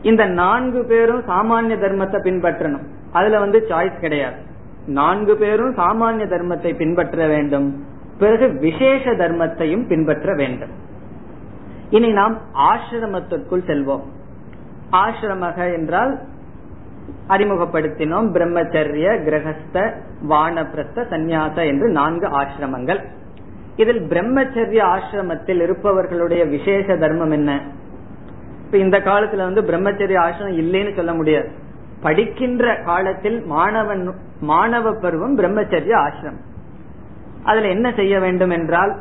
இந்த நான்கு பேரும் சாமானிய தர்மத்தை பின்பற்றணும். அதுல வந்து சாய்ஸ் கிடையாது. நான்கு பேரும் சாமானிய தர்மத்தை பின்பற்ற வேண்டும். பிறகு விசேஷ தர்மத்தையும் பின்பற்ற வேண்டும். இனி நாம் ஆசிரமத்திற்குள் செல்வோம். ஆசிரமக என்றால் அறிமுகப்படுத்தினோம் பிரம்மச்சரிய கிரகஸ்த வானப்பிரஸ்த சந்நியாச என்று நான்கு ஆசிரமங்கள். இதில் பிரம்மச்சரிய ஆசிரமத்தில் இருப்பவர்களுடைய விசேஷ தர்மம் என்ன? இப்ப இந்த காலத்துல வந்து பிரம்மச்சரிய ஆசிரமம் இல்லைன்னு சொல்ல முடியாது. படிக்கின்ற காலத்தில் மாணவன் மாணவ பருவம் பிரம்மச்சரிய ஆசிரமம். அதுல என்ன செய்ய வேண்டும் என்றால்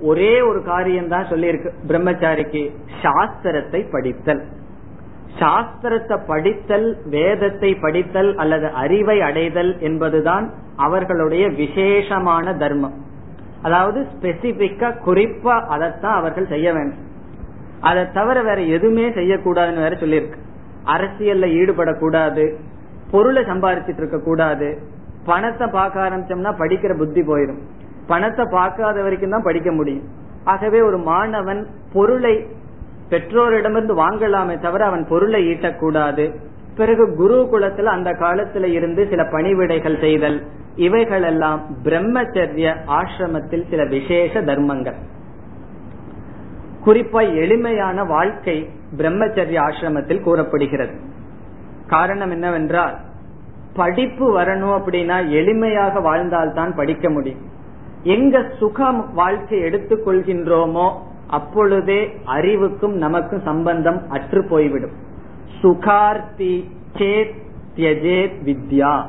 ஒரே ஒரு காரியம் தான் சொல்லியிருக்கு பிரம்மச்சாரிக்கு சாஸ்திரத்தை படித்தல். சாஸ்திரத்தை படித்தல் வேதத்தை படித்தல் அல்லது அறிவை அடைதல் என்பதுதான் அவர்களுடைய விசேஷமான தர்மம். அதாவது ஸ்பெசிபிக்கா குறிப்பா அதைத்தான் அவர்கள் செய்ய வேண்டும். அதை தவிர வேற எதுவுமே செய்யக்கூடாதுன்னு வேற சொல்லியிருக்கு. அரசியல்ல ஈடுபடக்கூடாது பொருளை சம்பாரிச்சிட்டு இருக்க கூடாது பணத்தை பார்க்க ஆரம்பிச்சோம்னா படிக்கிற புத்தி போயிடும் பணத்தை பார்க்காத வரைக்கும் தான் படிக்க முடியும். ஆகவே ஒரு மாணவன் பொருளை பெற்றோரிடமிருந்து வாங்கலாமே தவிர அவன் பொருளை ஈட்டக்கூடாது. பிறகு குரு குலத்துல அந்த காலத்துல இருந்து சில பணிவிடைகள் செய்தல். இவைகள் எல்லாம் பிரம்மச்சரிய ஆசிரமத்தில் சில விசேஷ தர்மங்கள். குறிப்பா எளிமையான வாழ்க்கை பிரம்மச்சரிய ஆசிரமத்தில் கூறப்படுகிறது. காரணம் என்னவென்றால் படிப்பு வரணும் அப்படின்னா எளிமையாக வாழ்ந்தால்தான் படிக்க முடியும். எங்க சுகம் வாழ்க்கை எடுத்துக்கொள்கின்றோமோ அப்பொழுதே அறிவுக்கும் நமக்கும் சம்பந்தம் அற்று போய்விடும். சுகார்த்தி சேத் தியஜேத் வித்யா.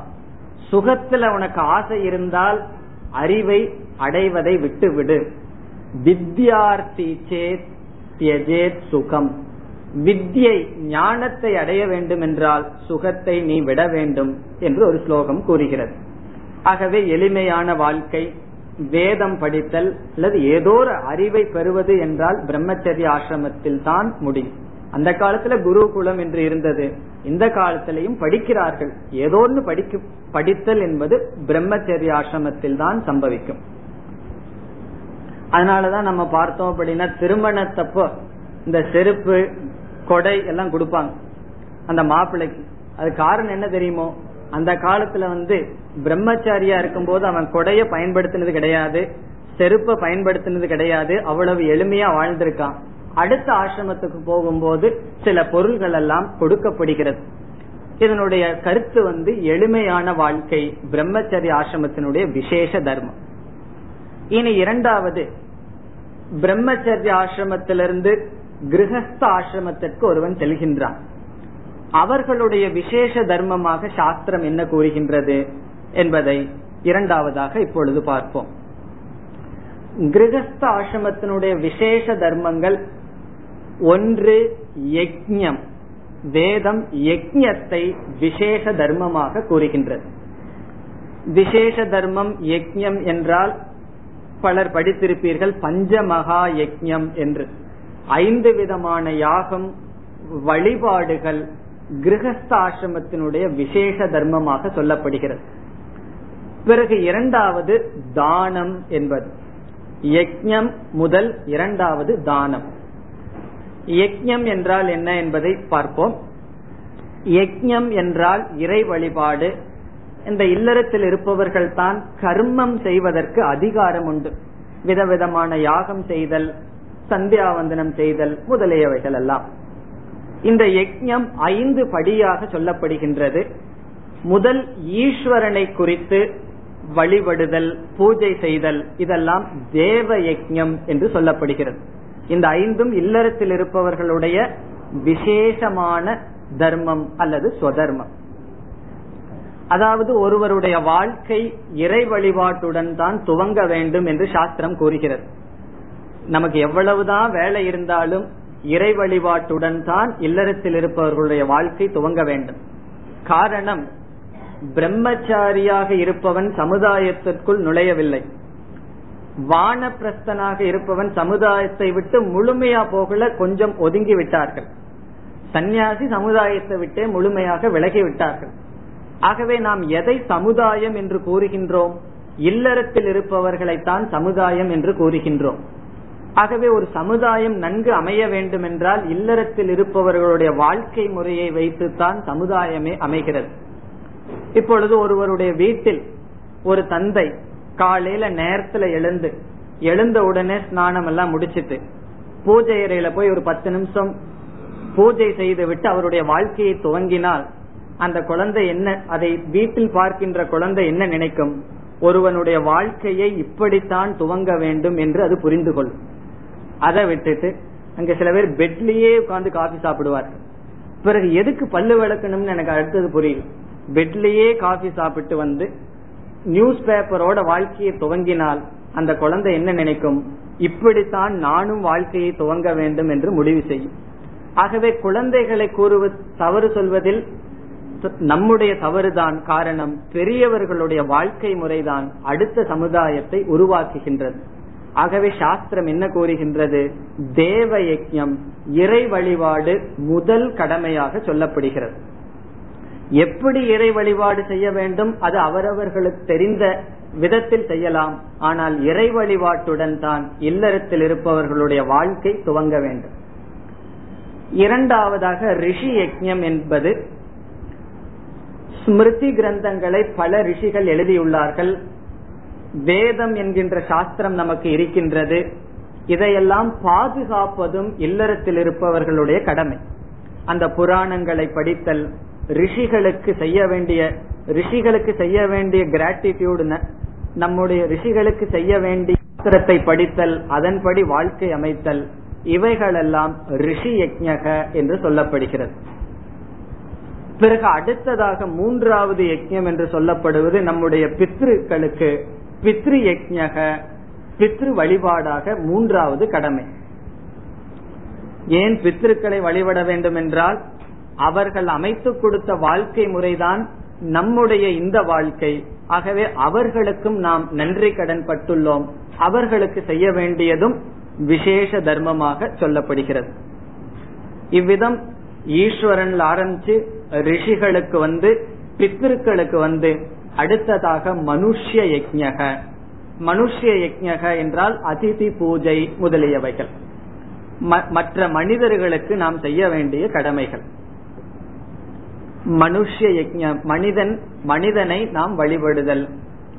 சுகத்துல உனக்கு ஆசை இருந்தால் அறிவை அடைவதை விட்டுவிடு. வித்யார்த்தி சேத் தியஜேத் சுகம். வித்யை ஞானத்தை அடைய வேண்டும் என்றால் சுகத்தை நீ விட வேண்டும் என்று ஒரு ஸ்லோகம் கூறுகிறது. ஆகவே எளிமையான வாழ்க்கை வேதம் படித்தல் அல்லது ஏதோ ஒரு அறிவை பெறுவது என்றால் பிரம்மச்சரிய ஆசிரமத்தில் தான் முடியும். அந்த காலத்துல குருகுலம் என்று இருந்தது. இந்த காலத்திலையும் படிக்கிறார்கள். ஏதோ ஒன்று படிக்க படித்தல் என்பது பிரம்மச்சரிய ஆசிரமத்தில் தான் சம்பவிக்கும். அதனாலதான் நம்ம பார்த்தோம் அப்படின்னா திருமணத்தப்போ இந்த செருப்பு கொடை எல்லாம் கொடுப்பாங்க. அந்த மாப்பிள்ளைக்கு. அது காரணம் என்ன தெரியுமோ? அந்த காலத்துல வந்து பிரம்மச்சாரியா இருக்கும் போது அவன் கொடைய பயன்படுத்தினது கிடையாது செருப்பை பயன்படுத்தினது கிடையாது அவ்வளவு எளிமையா வாழ்ந்திருக்கான். அடுத்த ஆசிரமத்துக்கு போகும்போது சில பொருள்கள் எல்லாம் கொடுக்கப்படுகிறது. இதனுடைய கருத்து வந்து எளிமையான வாழ்க்கை பிரம்மச்சரிய ஆசிரமத்தினுடைய விசேஷ தர்மம். இனி இரண்டாவது பிரம்மச்சரிய ஆசிரமத்திலிருந்து கிரகஸ்த ஆசிரமத்திற்கு ஒருவன் செல்கின்றான். அவர்களுடைய விசேஷ தர்மமாக சாஸ்திரம் என்ன கூறுகின்றது என்பதை இரண்டாவதாக இப்பொழுது பார்ப்போம். கிரகஸ்த ஆசிரமத்தினுடைய விசேஷ தர்மங்கள் ஒன்று யஜ்யம் வேதம் யஜ்யத்தை விசேஷ தர்மமாக கூறுகின்றது. விசேஷ தர்மம் யஜ்யம் என்றால் பலர் படித்திருப்பீர்கள் பஞ்சமகா யஜ்யம் என்று. ஐந்து விதமான யாகம் வழிபாடுகள் கிரகஸ்தாசிரமத்தினுடைய விசேஷ தர்மமாக சொல்லப்படுகிறது. பிறகு இரண்டாவது தானம் என்பது. யஜ்யம் முதல் இரண்டாவது தானம். யஜ்யம் என்றால் என்ன என்பதை பார்ப்போம். யஜ்யம் என்றால் இறை வழிபாடு. இந்த இல்லறத்தில் இருப்பவர்கள் தான் கர்மம் செய்வதற்கு அதிகாரம் உண்டு. விதவிதமான யாகம் செய்தல் சந்தியாவந்தனம் செய்தல் முதலியவைகள் எல்லாம். இந்த யஜ்யம் ஐந்து படியாக சொல்லப்படுகின்றது. முதல் ஈஸ்வரனை குறித்து வழிபடுதல் பூஜை செய்தல் இதெல்லாம் தேவ யஜ்யம் என்று சொல்லப்படுகிறது. இந்த ஐந்தும் இல்லறத்தில் இருப்பவர்களுடைய விசேஷமான தர்மம் அல்லது ஸ்வதர்மம். அதாவது ஒருவருடைய வாழ்க்கை இறை வழிபாட்டுடன் தான் துவங்க வேண்டும் என்று சாஸ்திரம் கூறுகிறது. நமக்கு எவ்வளவுதான் வேலை இருந்தாலும் இறை வழிபாட்டுடன் தான் இல்லறத்தில் இருப்பவர்களுடைய வாழ்க்கை துவங்க வேண்டும். காரணம் பிரம்மச்சாரியாக இருப்பவன் சமுதாயத்திற்குள் நுழையவில்லை. வானப்பிரஸ்தனாக இருப்பவன் சமுதாயத்தை விட்டு முழுமையா போகல கொஞ்சம் ஒதுங்கி விட்டார்கள். சந்நியாசி சமுதாயத்தை விட்டே முழுமையாக விலகி விட்டார்கள். ஆகவே நாம் எதை சமுதாயம் என்று கூறுகின்றோம்? இல்லறத்தில் இருப்பவர்களைத்தான் சமுதாயம் என்று கூறுகின்றோம். ஆகவே ஒரு சமுதாயம் நன்கு அமைய வேண்டும் என்றால் இல்லறத்தில் இருப்பவர்களுடைய வாழ்க்கை முறையை வைத்துத்தான் சமுதாயமே அமைகிறது. இப்பொழுது ஒருவருடைய வீட்டில் ஒரு தந்தை காலையில நேரத்துல எழுந்து எழுந்த உடனே ஸ்நானம் எல்லாம் முடிச்சிட்டு பூஜை அறையில போய் ஒரு பத்து நிமிஷம் பூஜை செய்து விட்டு அவருடைய வாழ்க்கையை துவங்கினால் அந்த குழந்தை என்ன அதை வீட்டில் பார்க்கின்ற குழந்தை என்ன நினைக்கும்? ஒருவனுடைய வாழ்க்கையை இப்படித்தான் துவங்க வேண்டும் என்று அது புரிந்து கொள்ளும். அதை விட்டுட்டு அங்க சில பேர் பெட்லயே உட்காந்து காஃபி சாப்பிடுவார் பிறகு எதுக்கு பல்லு விளக்கணும்னு எனக்கு அடுத்தது புரியல. பெட்லயே காஃபி சாப்பிட்டு வந்து நியூஸ் பேப்பரோட வாழ்க்கையை துவங்கினால் அந்த குழந்தை என்ன நினைக்கும்? இப்படித்தான் நானும் வாழ்க்கையை துவங்க வேண்டும் என்று முடிவு செய்யும். ஆகவே குழந்தைகளை கூறுவது தவறு சொல்வதில் நம்முடைய தவறுதான் காரணம். பெரியவர்களுடைய வாழ்க்கை முறைதான் அடுத்த சமுதாயத்தை உருவாக்குகின்றது. ஆகவே சாஸ்திரம் என்ன கூறுகின்றது? தேவ யஜம் இறை வழிபாடு முதல் கடமையாக சொல்லப்படுகிறது. எப்படி இறை வழிபாடு செய்ய வேண்டும்? அது அவரவர்களுக்கு தெரிந்த விதத்தில் செய்யலாம். ஆனால் இறை வழிபாட்டுடன் தான் இல்லறத்தில் இருப்பவர்களுடைய வாழ்க்கை துவங்க வேண்டும். இரண்டாவதாக ரிஷி யஜ்யம் என்பது ஸ்மிருதி கிரந்தங்களை பல ரிஷிகள் எழுதியுள்ளார்கள். வேதம் என்கின்ற சாஸ்திரம் நமக்கு இருக்கின்றது. இதையெல்லாம் பாதுகாப்பதும் இல்லறத்தில் இருப்பவர்களுடைய கடமை. அந்த புராணங்களை படித்தல் ரிஷிகளுக்கு செய்ய வேண்டிய ரிஷிகளுக்கு செய்ய வேண்டிய கிராட்டிடியூட் நம்முடைய ரிஷிகளுக்கு செய்ய வேண்டிய சாஸ்திரத்தை படித்தல் அதன்படி வாழ்க்கை அமைத்தல் இவைகளெல்லாம் ரிஷி யஜ்ஞக என்று சொல்லப்படுகிறது. பிறகு அடுத்ததாக மூன்றாவது யஜ்யம் என்று சொல்லப்படுவது நம்முடைய பித்ருக்களுக்கு பித்ரு யஜ்ஞக பித்ரு வழிபாடாக மூன்றாவது கடமை. ஏன் பித்ருக்களை வழிபட வேண்டும் என்றால் அவர்கள் அமைத்து கொடுத்த வாழ்க்கை முறைதான் நம்முடைய இந்த வாழ்க்கை. ஆகவே அவர்களுக்கும் நாம் நன்றி கடன் பட்டுள்ளோம். அவர்களுக்கு செய்ய வேண்டியதும் விசேஷ தர்மமாக சொல்லப்படுகிறது. இவ்விதம் ஈஸ்வரன் ஆரம்பிச்சு ரிஷிகளுக்கு வந்து பித்ருக்களுக்கு வந்து அடுத்ததாக மனுஷ்ய யஜக மனுஷ்ய யஜக என்றால் அதிதி பூஜை முதலியவைகள். மற்ற மனிதர்களுக்கு நாம் செய்ய வேண்டிய கடமைகள். மனுஷ்ய யஜ்ஞம் மனிதன் மனிதனை நாம் வழிபடுதல்.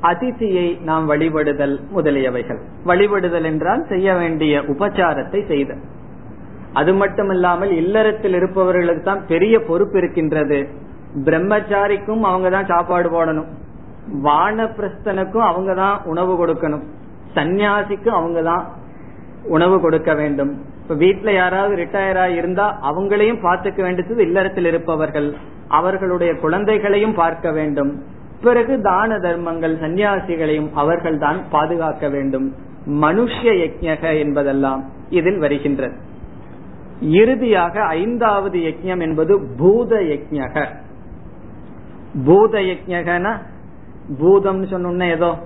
அதிதியை நாம் வழிபடுதல் முதலியவைகள். வழிபடுதல் என்றால் செய்ய வேண்டிய உபச்சாரத்தை செய்தல் அது மட்டுமில்லாமல் இல்லறத்தில் இருப்பவர்களுக்கு தான் பெரிய பொறுப்பு இருக்கின்றது. பிரம்மச்சாரிக்கும் அவங்க தான் சாப்பாடு போடணும். வானப்பிரஸ்தனுக்கும் அவங்க தான் உணவு கொடுக்கணும். சன்னியாசிக்கும் அவங்க தான் உணவு கொடுக்க வேண்டும். இப்ப வீட்டுல யாராவது ரிட்டையர் இருந்தா அவங்களையும் பார்த்துக்க வேண்டியது இல்லறத்தில் இருப்பவர்கள். அவர்களுடைய குழந்தைகளையும் பார்க்க வேண்டும். பிறகு தான தர்மங்கள் சன்னியாசிகளையும் அவர்கள் தான் பாதுகாக்க வேண்டும். மனுஷ யஜக என்பதெல்லாம் இதில் வருகின்றது. இறுதியாக ஐந்தாவது யஜ்யம் என்பது பூத யஜக பூத யஜ்ஞகன பூதம் சொன்ன ஏதோ?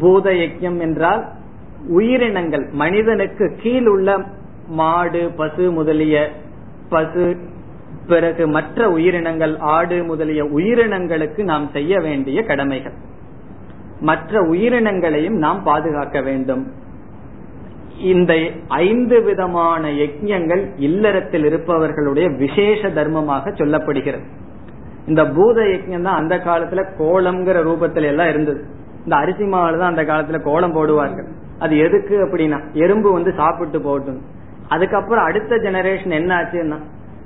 பூத யக்கியம் என்றால் உயிரினங்கள் மனிதனுக்கு கீழ் உள்ள மாடு பசு முதலிய பசு பிறகு மற்ற உயிரினங்கள் ஆடு முதலிய உயிரினங்களுக்கு நாம் செய்ய வேண்டிய கடமைகள். மற்ற உயிரினங்களையும் நாம் பாதுகாக்க வேண்டும். இந்த ஐந்து விதமான யஜ்யங்கள் இல்லறத்தில் இருப்பவர்களுடைய விசேஷ தர்மமாக சொல்லப்படுகிறது. இந்த பூத யஜ்யம் தான் அந்த காலத்துல கோலம்ங்கிற ரூபத்துல எல்லாம் இருந்தது. இந்த அரிசி மாவுல தான் அந்த காலத்துல கோலம் போடுவார்கள். அது எதுக்கு அப்படின்னா எறும்பு வந்து சாப்பிட்டு போட்டும் அதுக்கப்புறம் அடுத்த ஜெனரேஷன் என்ன ஆச்சுன்னா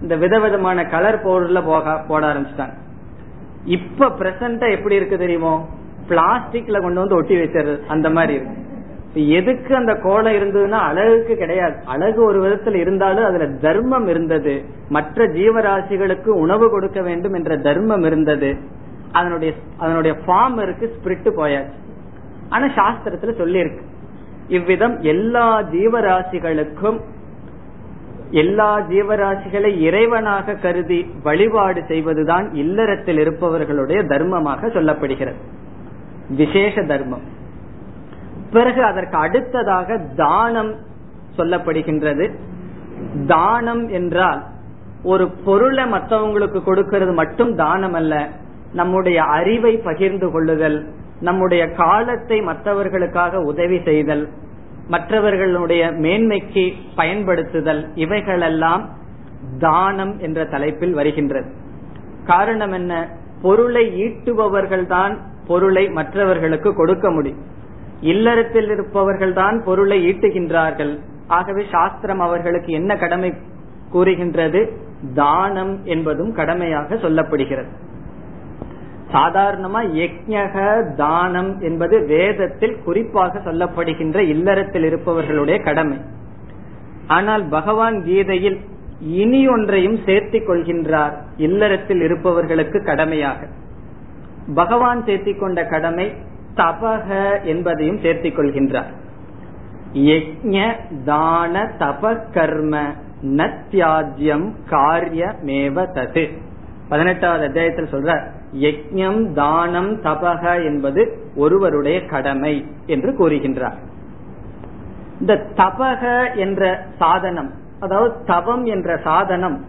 இந்த விதவிதமான கலர் பவுடர்ல போக போட ஆரம்பிச்சிட்டாங்க. இப்ப பிரசண்டா எப்படி இருக்கு தெரியுமோ பிளாஸ்டிக்ல கொண்டு வந்து ஒட்டி வச்சிருது அந்த மாதிரி இருக்கு. எதுக்கு அந்த கோலம் இருந்ததுன்னா அழகுக்கு கிடையாது. அழகு ஒரு விதத்துல இருந்தாலும் அதுல தர்மம் இருந்தது. மற்ற ஜீவராசிகளுக்கு உணவு கொடுக்க வேண்டும் என்ற தர்மம் இருந்தது. அதனுடைய அதனுடைய ஃபார்ம் இருக்கு ஸ்பிரிட் போயாச்சு. ஆனா சாஸ்திரத்துல சொல்லி இருக்கு இவ்விதம் எல்லா ஜீவராசிகளுக்கும் எல்லா ஜீவராசிகளை இறைவனாக கருதி வழிபாடு செய்வதுதான் இல்லறத்தில் இருப்பவர்களுடைய தர்மமாக சொல்லப்படுகிறது. விசேஷ தர்மம். பிறகு அதற்கு அடுத்ததாக தானம் சொல்லப்படுகின்றது. தானம் என்றால் ஒரு பொருளை மற்றவங்களுக்கு கொடுக்கிறது மட்டும் தானம் அல்ல நம்முடைய அறிவை பகிர்ந்து கொள்ளுதல் நம்முடைய காலத்தை மற்றவர்களுக்காக உதவி செய்தல் மற்றவர்களுடைய மேன்மைக்கு பயன்படுத்துதல் இவைகளெல்லாம் தானம் என்ற தலைப்பில் வருகின்றது. காரணம் என்ன? பொருளை ஈட்டுபவர்கள் தான் பொருளை மற்றவர்களுக்கு கொடுக்க முடியும். இல்லறத்தில் இருப்பவர்கள் தான் பொருளை ஈட்டுகின்றார்கள். ஆகவே சாஸ்திரம் அவர்களுக்கு என்ன கடமை கூறுகின்றது? தானம் என்பதும் கடமையாக சொல்லப்படுகிறது. சாதாரணமா யக்ஞக தானம் என்பது வேதத்தில் குறிப்பாக சொல்லப்படுகின்ற இல்லறத்தில் இருப்பவர்களுடைய கடமை. ஆனால் பகவான் கீதையில் இனி ஒன்றையும் சேர்த்திக் கொள்கின்றார் இல்லறத்தில் இருப்பவர்களுக்கு கடமையாக. பகவான் சேர்த்திக் கொண்ட கடமை தபக என்பதையும் சேர்த்திக் கொள்கின்றார். யக்ஞ தான தப கர்ம நத்தியாஜ்யம் காரியமேவ தது. பதினெட்டாவது அத்தியாயத்தில் சொல்ற யஜ்யம் தானம் தபக என்பது ஒருவருடைய கடமை என்று கூறுகின்றார். இந்த தபக என்ற சாதனம் அதாவது தவம் என்ற சாதனம்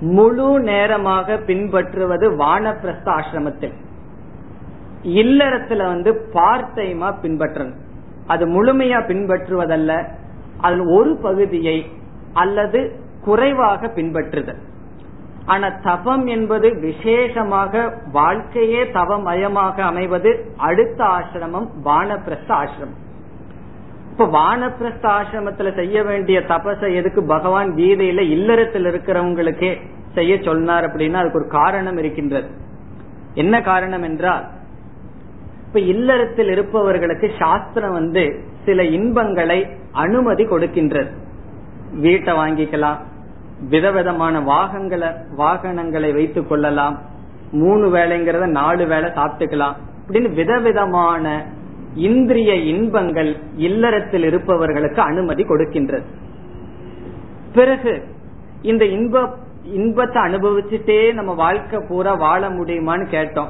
முழு நேரமாக பின்பற்றுவது வானப்பிரஸ்த ஆசிரமத்தில். இல்லறத்துல வந்து பார்ட் டைமா பின்பற்றணும். அது முழுமையா பின்பற்றுவதல்ல. அதன் ஒரு பகுதியை அல்லது குறைவாக பின்பற்றுதல். ஆனா தபம் என்பது விசேஷமாக வாழ்க்கையே தவமயமாக அமைவது அடுத்த ஆசிரமம் வானப்பிரஸ்த ஆசிரமம். இப்ப வானப்பிரஸ்த ஆசிரமத்துல செய்ய வேண்டிய தபசை எதுக்கு பகவான் கீதையில இல்லறத்தில் இருக்கிறவங்களுக்கே செய்ய சொன்னார் அப்படின்னா அதுக்கு ஒரு காரணம் இருக்கின்றது. என்ன காரணம் என்றால் இப்ப இல்லறத்தில் இருப்பவர்களுக்கு சாஸ்திரம் வந்து சில இன்பங்களை அனுமதி கொடுக்கின்றது. வீட்டை வாங்கிக்கலாம் விதவிதமான வாகங்களை வாகனங்களை வைத்துக் கொள்ளலாம் மூணு வேலைங்கிறத நாலு வேலை சாப்பிட்டுக்கலாம். அப்படின்னு விதவிதமான இந்திரிய இன்பங்கள் இல்லறத்தில் இருப்பவர்களுக்கு அனுமதி கொடுக்கின்றது. பிறகு இந்த இன்ப இன்பத்தை அனுபவிச்சுட்டே நம்ம வாழ்க்கை பூரா வாழ முடியுமான்னு கேட்டோம்.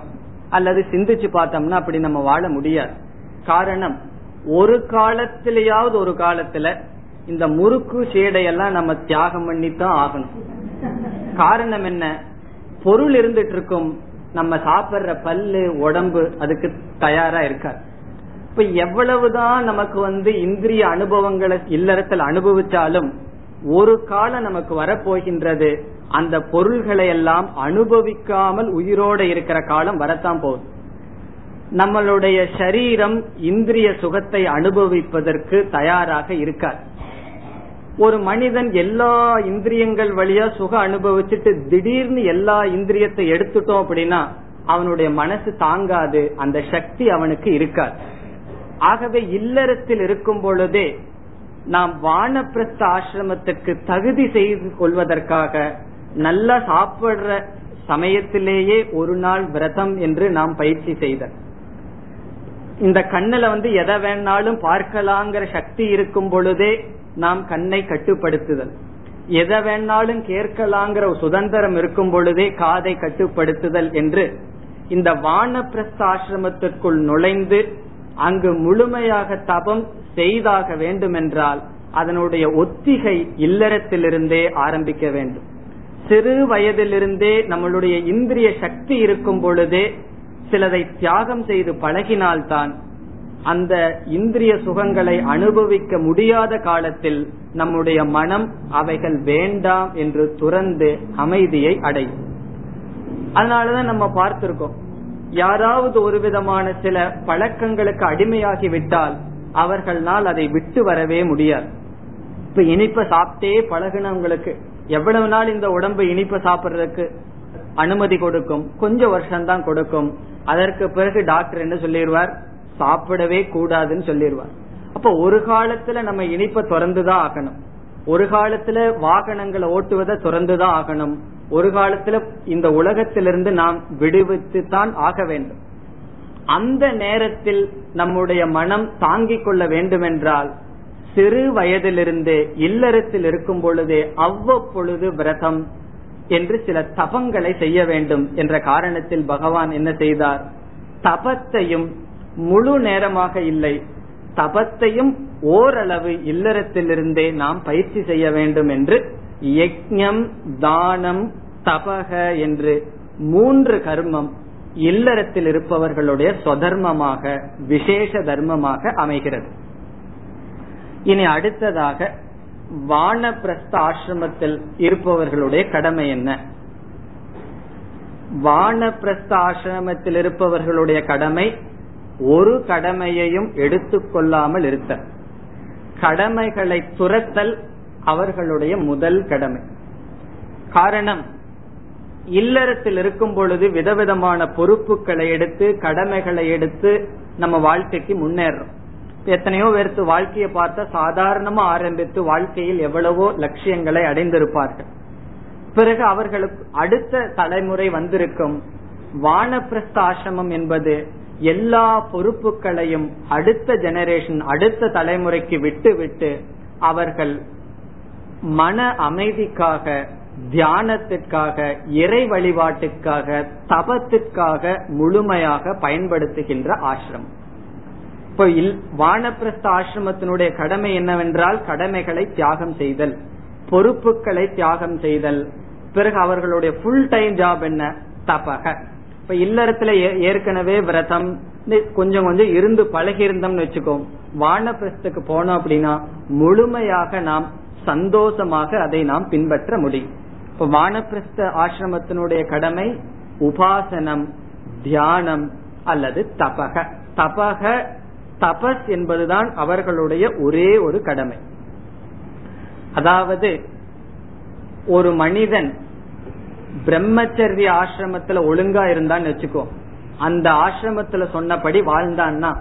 அல்லது சிந்திச்சு பார்த்தோம்னா அப்படி நம்ம வாழ முடியாது. காரணம் ஒரு காலத்திலேயாவது ஒரு காலத்துல இந்த முறுக்கு சேடையெல்லாம் நம்ம தியாகம் பண்ணித்தான் ஆகணும். காரணம் என்ன? பொருள் இருந்துட்டு இருக்கும் நம்ம சாப்பிடுற பல்லு உடம்பு அதுக்கு தயாரா இருக்காது. இப்ப எவ்வளவுதான் நமக்கு வந்து இந்திரிய அனுபவங்களை இல்லறத்தில் அனுபவிச்சாலும் ஒரு காலம் நமக்கு வரப்போகின்றது. அந்த பொருள்களை எல்லாம் அனுபவிக்காமல் உயிரோட இருக்கிற காலம் வரத்தான் போகுது. நம்மளுடைய சரீரம் இந்திரிய சுகத்தை அனுபவிப்பதற்கு தயாராக இருக்காது ஒரு மனிதன் எல்லா இந்திரியங்கள் வழியா சுக அனுபவிச்சுட்டு திடீர்னு எல்லா இந்திரியத்தை எடுத்துட்டோம் அப்படின்னா அவனுடைய மனசு தாங்காது அந்த சக்தி அவனுக்கு இருக்காது. ஆகவே இல்லறத்தில் இருக்கும் பொழுதே நாம் வானப்பிரஸ்த ஆசிரமத்துக்கு தகுதி செய்து கொள்வதற்காக நல்லா சாப்பிடுற சமயத்திலேயே ஒரு நாள் விரதம் என்று நாம் பயிற்சி செய்த இந்த கண்ணுல வந்து எதை வேணாலும் பார்க்கலாங்கிற சக்தி இருக்கும் பொழுதே நாம் கண்ணை கட்டுப்படுத்துதல். எதை வேணாலும் கேட்கலாங்கிற சுதந்திரம் இருக்கும் பொழுதே காதை கட்டுப்படுத்துதல் என்று இந்த வானப்பிரஸ்த ஆசிரமத்திற்குள் நுழைந்து அங்கு முழுமையாக தபம் செய்தாக வேண்டும் என்றால் அதனுடைய ஒத்திகை இல்லறத்திலிருந்தே ஆரம்பிக்க வேண்டும். சிறு வயதிலிருந்தே நம்மளுடைய இந்திரிய சக்தி இருக்கும் பொழுதே சிலதை தியாகம் செய்து பழகினால்தான் அந்த இந்திரிய சுகங்களை அனுபவிக்க முடியாத காலத்தில் நம்முடைய மனம் அவைகள் வேண்டாம் என்று துறந்து அமைதியை அடையும். அதனாலதான் நம்ம பார்த்திருக்கோம். யாராவது ஒரு விதமான சில பழக்கங்களுக்கு அடிமையாகி விட்டால் அவர்களால் அதை விட்டு வரவே முடியாது. இப்ப இனிப்ப சாப்பிட்டே பழகினவங்களுக்கு எவ்வளவு நாள் இந்த உடம்பு இனிப்ப சாப்பிடுறதுக்கு அனுமதி கொடுக்கும்? கொஞ்சம் வருஷம் தான் கொடுக்கும். அதற்கு பிறகு டாக்டர் என்ன சொல்லிடுவார்? சாப்பிடவே கூடாதுன்னு சொல்லிடுவார். அப்ப ஒரு காலத்துல நம்ம இனிப்ப திறந்துதான் ஆகணும். ஒரு காலத்துல வாகனங்களை ஓட்டுவதை திறந்துதான் ஆகணும். ஒரு காலத்துல இந்த உலகத்திலிருந்து நாம் விடுவித்து தான் ஆக வேண்டும். அந்த நேரத்தில் நம்முடைய மனம் தாங்கிக் கொள்ள வேண்டுமென்றால் சிறு வயதிலிருந்து இல்லறத்தில் இருக்கும் பொழுதே அவ்வப்பொழுது விரதம் என்று சில தபங்களை செய்ய வேண்டும் என்ற காரணத்தில் பகவான் என்ன செய்தார்? தபத்தையும் முழு நேரமாக இல்லை தபத்தையும் ஓரளவு இல்லறத்திலிருந்தே நாம் பயிற்சி செய்ய வேண்டும் என்று யஜ்யம் தானம் தபக என்று மூன்று கர்மம் இல்லறத்தில் இருப்பவர்களுடைய சொதர்மமாக விசேஷ தர்மமாக அமைகிறது. இனி அடுத்ததாக வானப்பிரஸ்த ஆசிரமத்தில் இருப்பவர்களுடைய கடமை என்ன? வானப்பிரஸ்த ஆசிரமத்தில் இருப்பவர்களுடைய கடமை ஒரு கடமையையும் எடுத்துக்கொள்ளாமல் இருத்தல். கடமைகளை துரத்தல் அவர்களுடைய முதல் கடமை. காரணம் இல்லறத்தில் இருக்கும் பொழுது விதவிதமான பொறுப்புகளை எடுத்து கடமைகளை எடுத்து நம்ம வாழ்க்கைக்கு முன்னேறோம் எத்தனையோ பேருக்கு வாழ்க்கையை பார்த்தா சாதாரணமா ஆரம்பித்து வாழ்க்கையில் எவ்வளவோ லட்சியங்களை அடைந்திருப்பார்கள். பிறகு அவர்களுக்கு அடுத்த தலைமுறை வந்திருக்கும் வானப்பிரஸ்த ஆசிரமம் என்பது எல்லா பொறுப்புகளையும் அடுத்த ஜெனரேஷன் அடுத்த தலைமுறைக்கு விட்டு விட்டு அவர்கள் மன அமைதிக்காக தியானத்திற்காக இறை வழிபாட்டுக்காக தபத்திற்காக முழுமையாக பயன்படுத்துகின்ற ஆசிரமம் இப்போ வானப்பிரஸ்த ஆசிரமத்தினுடைய கடமை என்னவென்றால் கடமைகளை தியாகம் செய்தல் பொறுப்புகளை தியாகம் செய்தல். பிறகு அவர்களுடைய ஃபுல் டைம் ஜாப் என்ன? தபக. இப்ப இல்லறத்துல ஏற்கனவே விரதம் கொஞ்சம் கொஞ்சம் இருந்து பழகி இருந்தோம்னு வச்சுக்கோம். வானப்பிரஸ்துக்கு போனோம் அப்படின்னா முழுமையாக நாம் சந்தோஷமாக அதை நாம் பின்பற்ற முடியும். இப்ப வானப்பிரஸ்த ஆசிரமத்தினுடைய கடமை உபாசனம் தியானம் அல்லது தபக. தபக தபஸ் என்பதுதான் அவர்களுடைய ஒரே ஒரு கடமை. அதாவது ஒரு மனிதன் பிரம்மச்சரிய ஆசிரமத்துல ஒழுங்கா இருந்தான்னு வச்சுக்கோ. அந்த ஆசிரமத்துல சொன்னபடி வாழ்ந்தான்னா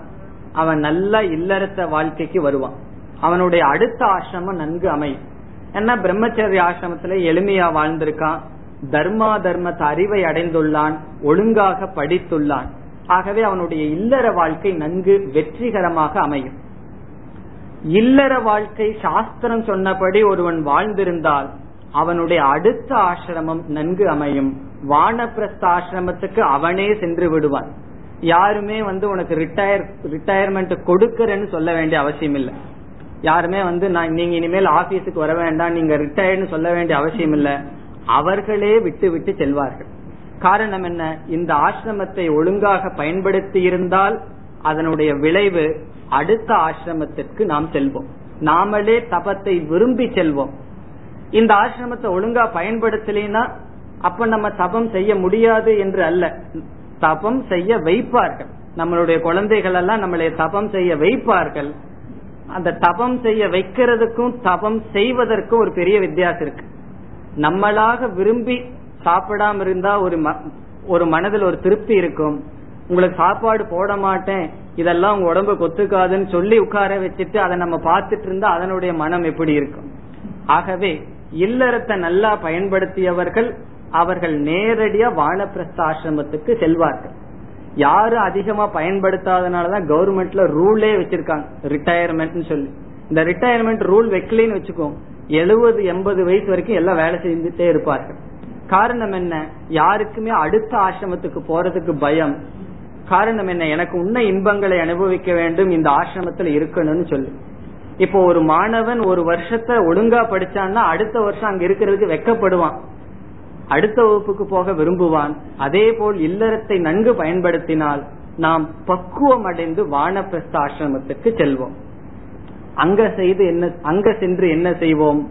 அவன் நல்ல இல்லறத்த வாழ்க்கைக்கு வருவான். அவனுடைய அடுத்த ஆசிரமம் நன்கு அமையும். ஏன்னா பிரம்மச்சரிய ஆசிரமத்துல எளிமையா வாழ்ந்திருக்கான் தர்மா தர்மத்தை அறிவை அடைந்துள்ளான் ஒழுங்காக படித்துள்ளான். ஆகவே அவனுடைய இல்லற வாழ்க்கை நன்கு வெற்றிகரமாக அமையும். இல்லற வாழ்க்கை சாஸ்திரம் சொன்னபடி ஒருவன் வாழ்ந்திருந்தால் அவனுடைய அடுத்த ஆசிரமம் நன்கு அமையும். வானப்பிரஸ்த ஆசிரமத்துக்கு அவனே சென்று விடுவான். யாருமே வந்து உனக்கு ரிட்டையர் ரிட்டையர்மெண்ட் கொடுக்கறேன்னு சொல்ல வேண்டிய அவசியம் இல்லை யாருமே வந்து நான் நீங்க இனிமேல் ஆபீஸுக்கு வர வேண்டாம் நீங்க ரிட்டையர்னு சொல்ல வேண்டிய அவசியம் இல்ல. அவர்களே விட்டு விட்டு செல்வார்கள். காரணம் என்ன? இந்த ஆசிரமத்தை ஒழுங்காக பயன்படுத்தி இருந்தால் அதனுடைய விளைவு அடுத்த ஆசிரமத்திற்கு நாம் செல்வோம். நாமளே தபத்தை விரும்பி செல்வோம். இந்த ஆசிரமத்தை ஒழுங்கா பயன்படுத்தலைன்னா அப்ப நம்ம தபம் செய்ய முடியாது என்று அல்ல. தபம் செய்ய வைப்பார்கள். நம்மளுடைய குழந்தைகள் எல்லாம் நம்மளை தபம் செய்ய வைப்பார்கள். அந்த தபம் செய்ய வைக்கிறதுக்கும் தபம் செய்வதற்கும் ஒரு பெரிய வித்தியாசம் இருக்கு. நம்மளாக விரும்பி சாப்பிடாம இருந்தா ஒரு ஒரு மனதில் ஒரு திருப்தி இருக்கும். உங்களுக்கு சாப்பாடு போட மாட்டேன் இதெல்லாம் உங்க உடம்பு கொத்துக்காதுன்னு சொல்லி உட்கார வச்சுட்டு அதை நம்ம பார்த்துட்டு இருந்தா அதனுடைய மனம் எப்படி இருக்கும்? ஆகவே இல்லறத்தை நல்லா பயன்படுத்தியவர்கள் அவர்கள் நேரடியா வானப்பிரஸ்த ஆசிரமத்துக்கு செல்வார்கள். யாரும் அதிகமா பயன்படுத்தாதனாலதான் கவர்மெண்ட்ல ரூலே வச்சிருக்காங்க. ரிட்டையர்மெண்ட் சொல்லி. இந்த ரிட்டையர்மெண்ட் ரூல் வைக்கலன்னு வச்சுக்கோ. எழுபது எண்பது வயசு வரைக்கும் எல்லாம் வேலை செஞ்சுட்டே இருப்பார்கள். காரணம் என்ன? யாருக்குமே அடுத்த ஆசிரமத்துக்கு போறதுக்கு பயம். காரணம் என்ன? எனக்கு உன்ன இன்பங்களை அனுபவிக்க வேண்டும் இந்த ஆசிரமத்துல இருக்கணும்னு சொல்லு. இப்போ ஒரு மாணவன் ஒரு வருஷத்தை ஒழுங்கா படிச்சான்னா அடுத்த வருஷம் அங்க இருக்கிறதுக்கு வெக்கப்படுவான். அடுத்த வகுப்புக்கு போக விரும்புவான். அதே போல் இல்லறத்தை நன்கு பயன்படுத்தினால் நாம் பக்குவம் அடைந்து வானப்பிரஸ்த ஆசிரமத்துக்கு செல்வோம். அங்க செய்து என்ன அங்க சென்று என்ன செய்வோம்?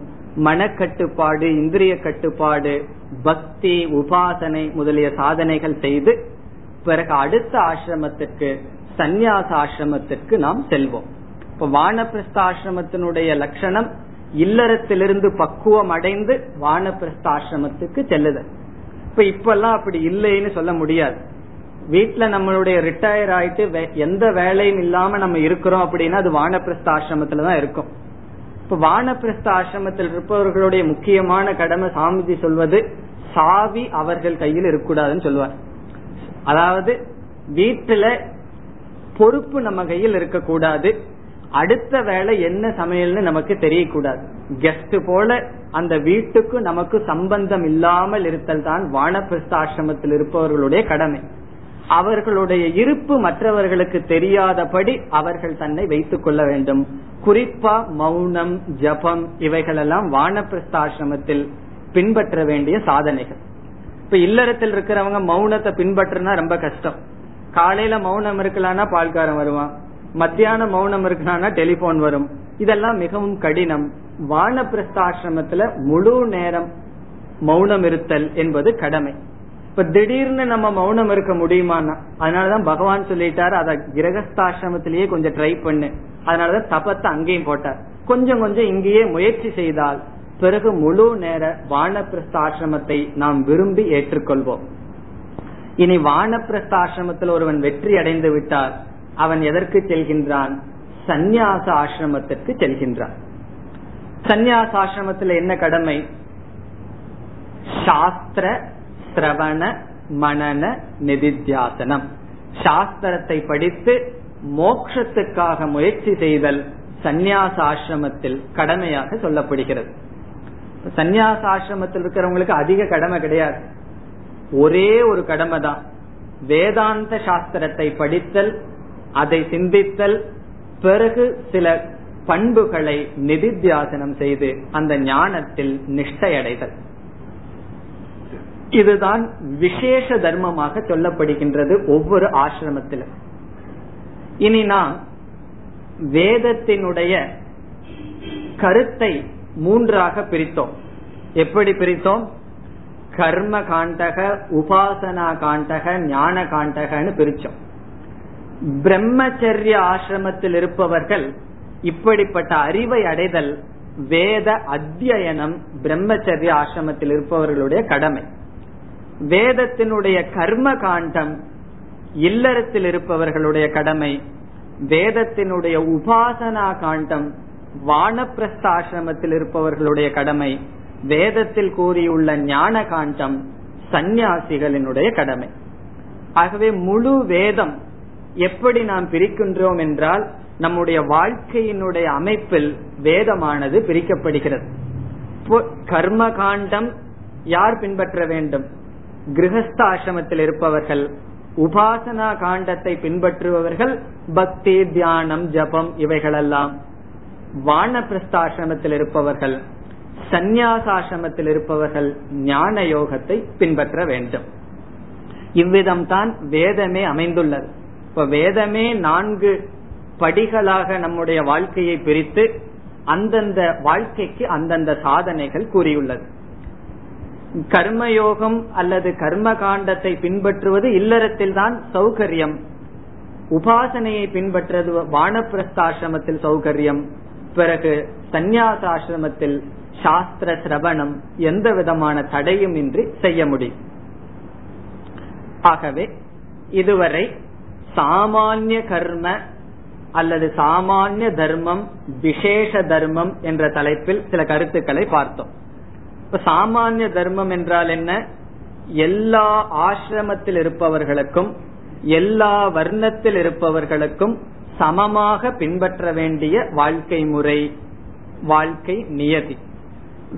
மனக்கட்டுப்பாடு இந்திரிய கட்டுப்பாடு பக்தி உபாசனை முதலிய சாதனைகள் செய்து பிறகு அடுத்த ஆசிரமத்திற்கு சந்நியாச ஆசிரமத்திற்கு நாம் செல்வோம். இப்ப வானப்பிரஸ்த ஆசிரமத்தினுடைய லட்சணம் இல்லறத்திலிருந்து பக்குவம் அடைந்து வானப்பிரஸ்த ஆசிரமத்துக்கு செல்லுதல். இப்ப இப்பெல்லாம் அப்படி இல்லைன்னு சொல்ல முடியாது. வீட்டுல நம்மளுடைய ரிட்டையர் ஆயிட்டு எந்த வேலையும் இல்லாம நம்ம இருக்கிறோம் அப்படின்னா அது வானப்பிரஸ்த ஆசிரமத்துல தான் இருக்கும். இப்ப வானப்பிரஸ்த ஆசிரமத்தில் இருப்பவர்களுடைய முக்கியமான கடமை சாமிஜி சொல்வது சாவி அவர்கள் கையில் இருக்கக்கூடாதுன்னு சொல்லுவார். அதாவது வீட்டுல பொறுப்பு நம்ம கையில் இருக்கக்கூடாது. அடுத்த வேலை என்ன சமையல்னு நமக்கு தெரியக்கூடாது. கெஸ்ட் போல அந்த வீட்டுக்கு நமக்கு சம்பந்தம் இல்லாமல் இருத்தல் தான் வானப்பிரஸ்த ஆசிரமத்தில் இருப்பவர்களுடைய கடமை. அவர்களுடைய இருப்பு மற்றவர்களுக்கு தெரியாதபடி அவர்கள் தன்னை வைத்துக் கொள்ள வேண்டும். குறிப்பா மௌனம் ஜபம் இவைகளெல்லாம் வானப்பிரஸ்த ஆசிரமத்தில் பின்பற்ற வேண்டிய சாதனைகள். இப்ப இல்லறத்தில் இருக்கிறவங்க மௌனத்தை பின்பற்றுனா ரொம்ப கஷ்டம். காலையில மௌனம் இருக்கலாம்னா பால்காரன் வருவான். மத்தியானம் மௌனம் இருக்கணும்னா டெலிபோன் வரும். இதெல்லாம் மிகவும் கடினம். வானப்பிரஸ்தாசிரமத்துல முழு நேரம் மௌனம் இருத்தல் என்பது கடமை. இப்ப திடீர்னு நம்ம மௌனம் இருக்க முடியுமான்னா அதனாலதான் பகவான் சொல்லிட்டாரு அத கிரகஸ்தாசிரமத்திலேயே கொஞ்சம் ட்ரை பண்ணு. அதனாலதான் தபத்தை அங்கேயும் போட்டார். கொஞ்சம் கொஞ்சம் இங்கேயே முயற்சி செய்தால் பிறகு முழு நேர வானப்பிரஸ்தாசிரமத்தை நாம் விரும்பி ஏற்றுக்கொள்வோம். இனி வானப்பிரஸ்தாசிரமத்தில் ஒருவன் வெற்றி அடைந்து விட்டார். அவன் எதற்கு செல்கின்றான்? சந்நியாச ஆசிரமத்திற்கு செல்கின்றான். சந்நியாச ஆசிரமத்தில் என்ன கடமை? சாஸ்திர சிரவண மனன நிதித்தியாசனம். சாஸ்திரத்தை படித்து மோக்ஷத்துக்காக முயற்சி செய்தல் சந்நியாச ஆசிரமத்தில் கடமையாக சொல்லப்படுகிறது. சந்நியாச ஆசிரமத்தில் இருக்கிறவங்களுக்கு அதிக கடமை கிடையாது. ஒரே ஒரு கடமை தான் வேதாந்த சாஸ்திரத்தை படித்தல் அதை சிந்தித்தல் பிறகு சில பண்புகளை நிதித்தியாசனம் செய்து அந்த ஞானத்தில் நிஷ்டையடைதல். இதுதான் விசேஷ தர்மமாக சொல்லப்படுகின்றது ஒவ்வொரு ஆசிரமத்திலும். இனி நாம் வேதத்தினுடைய கருத்தை மூன்றாக பிரித்தோம். எப்படி பிரித்தோம்? கர்ம காண்டக உபாசனா காண்டக ஞான காண்டகன்னு பிரிச்சோம் பிரம்மச்சரிய ஆசிரமத்தில் இருப்பவர்கள் இப்படிப்பட்ட அறிவை அடைதல் வேத அத்தியனம் பிரம்மச்சரிய ஆசிரமத்தில் இருப்பவர்களுடைய கடமை. வேதத்தினுடைய கர்ம காண்டம் இல்லறத்தில் இருப்பவர்களுடைய கடமை வேதத்தினுடைய உபாசனா காண்டம் வானப்பிரஸ்தாசிரமத்தில் இருப்பவர்களுடைய கடமை வேதத்தில் கூறியுள்ள ஞான காண்டம் சந்நியாசிகளினுடைய கடமை. ஆகவே முழு வேதம் எப்படி நாம் பிரிக்கின்றோம் என்றால் நம்முடைய வாழ்க்கையினுடைய அமைப்பில் வேதமானது பிரிக்கப்படுகிறது. கர்ம காண்டம் யார் பின்பற்ற வேண்டும்? கிரகஸ்தாசிரமத்தில் இருப்பவர்கள் உபாசனா காண்டத்தை பின்பற்றுபவர்கள் பக்தி தியானம் ஜபம் இவைகளெல்லாம். வானப்பிரஸ்தாசிரமத்தில் இருப்பவர்கள் சந்நியாசாசிரமத்தில் இருப்பவர்கள் ஞான யோகத்தை பின்பற்ற வேண்டும். இவ்விதம் தான் வேதமே அமைந்துள்ளது. இப்ப வேதமே நான்கு படிகளாக நம்முடைய வாழ்க்கையை பிரித்து அந்தந்த வாழ்க்கைக்கு அந்தந்த சாதனைகள் கூறியுள்ளது. கர்மயோகம் அல்லது கர்ம காண்டத்தை பின்பற்றுவது இல்லறத்தில் தான் சௌகரியம். உபாசனையை பின்பற்றது வானப்பிரஸ்தாசிரமத்தில் சௌகரியம். பிறகு சந்நியாசாசிரமத்தில் சாஸ்திர சிரவணம் எந்த விதமான தடையும் இன்றி செய்ய முடியும். ஆகவே இதுவரை சாமானிய கர்ம அல்லது சாமானிய தர்மம் விசேஷ தர்மம் என்ற தலைப்பில் சில கருத்துக்களை பார்த்தோம். இப்ப சாமானிய தர்மம் என்றால் என்ன? எல்லா ஆசிரமத்தில் இருப்பவர்களுக்கும் எல்லா வர்ணத்தில் இருப்பவர்களுக்கும் சமமாக பின்பற்ற வேண்டிய வாழ்க்கை முறை வாழ்க்கை நியதி.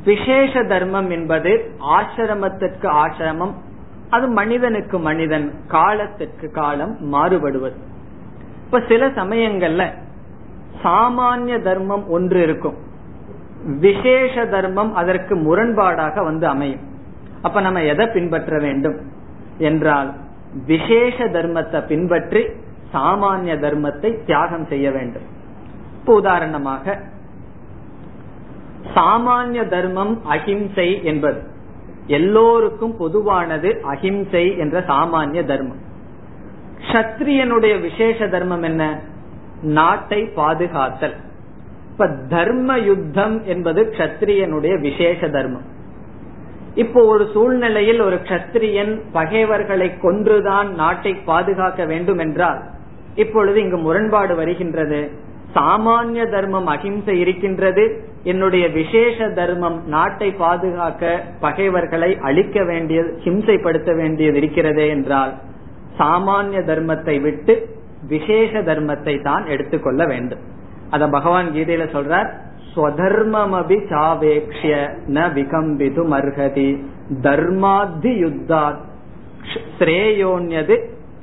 விசேஷ தர்மம் என்பது ஆசிரமத்திற்கு ஆசிரமம் அது மனிதனுக்கு மனிதன் காலத்திற்கு காலம் மாறுபடுவது. இப்ப சில சமயங்கள்ல சாமானிய தர்மம் ஒன்று இருக்கும். விசேஷ தர்மம் அதற்கு முரண்பாடாக வந்து அமையும். அப்ப நம்ம எதை பின்பற்ற வேண்டும்? என்றால் விசேஷ தர்மத்தை பின்பற்றி சாமானிய தர்மத்தை தியாகம் செய்ய வேண்டும். இப்ப உதாரணமாக சாமானிய தர்மம் அஹிம்சை என்பது. எல்லோருக்கும் பொதுவானது அஹிம்சை என்ற சாமானிய தர்மம். சத்திரியனுடைய விசேஷ தர்மம் என்ன? நாட்டை பாதுகாத்தல். இப்ப தர்ம யுத்தம் என்பது கத்திரியனுடைய விசேஷ தர்மம். இப்போ ஒரு சூழ்நிலையில் ஒரு கத்திரியன் பகைவர்களை கொன்றுதான் நாட்டை பாதுகாக்க வேண்டும் என்றால் இப்பொழுது இங்கு முரண்பாடு வருகின்றது. சாமானிய தர்மம் அகிம்சை இருக்கின்றது. என்னுடைய விசேஷ தர்மம் நாட்டை பாதுகாக்க பகைவர்களை அழிக்க வேண்டியது ஹிம்சைப்படுத்த வேண்டியது இருக்கிறதே என்றால் சாமானிய தர்மத்தை விட்டு விசேஷ தர்மத்தை தான் எடுத்துக்கொள்ள வேண்டும். அத பகவான் கீதையில சொல்றார் ஸ்வதர்மமபி சாவேக்ஷிய ந விகம்பிது மர்ஹதி தர்மாத்தி யுத்தாத் ஸ்ரேயோன்யது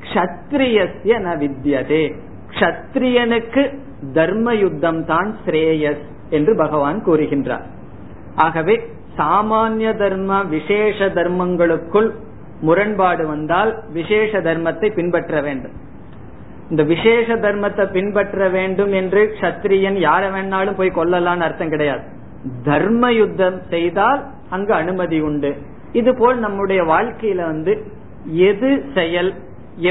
கஷத்ரியஸ்ய ந வித்யதே. கஷத்ரியனுக்கு தர்ம யுத்தம் தான் ஸ்ரேயஸ். என்று பகவான் கூறுகின்றார். ஆகவே சாமானிய தர்ம விசேஷ தர்மங்களுக்குள் முரண்பாடு வந்தால் விசேஷ தர்மத்தை பின்பற்ற வேண்டும். இந்த விசேஷ தர்மத்தை பின்பற்ற வேண்டும் என்று சத்திரியன் யார வேணாலும் போய் கொல்லலாம்னு அர்த்தம் கிடையாது. தர்ம யுத்தம் செய்தால் அங்கு அனுமதி உண்டு. இது போல் நம்முடைய வாழ்க்கையில வந்து எது செயல்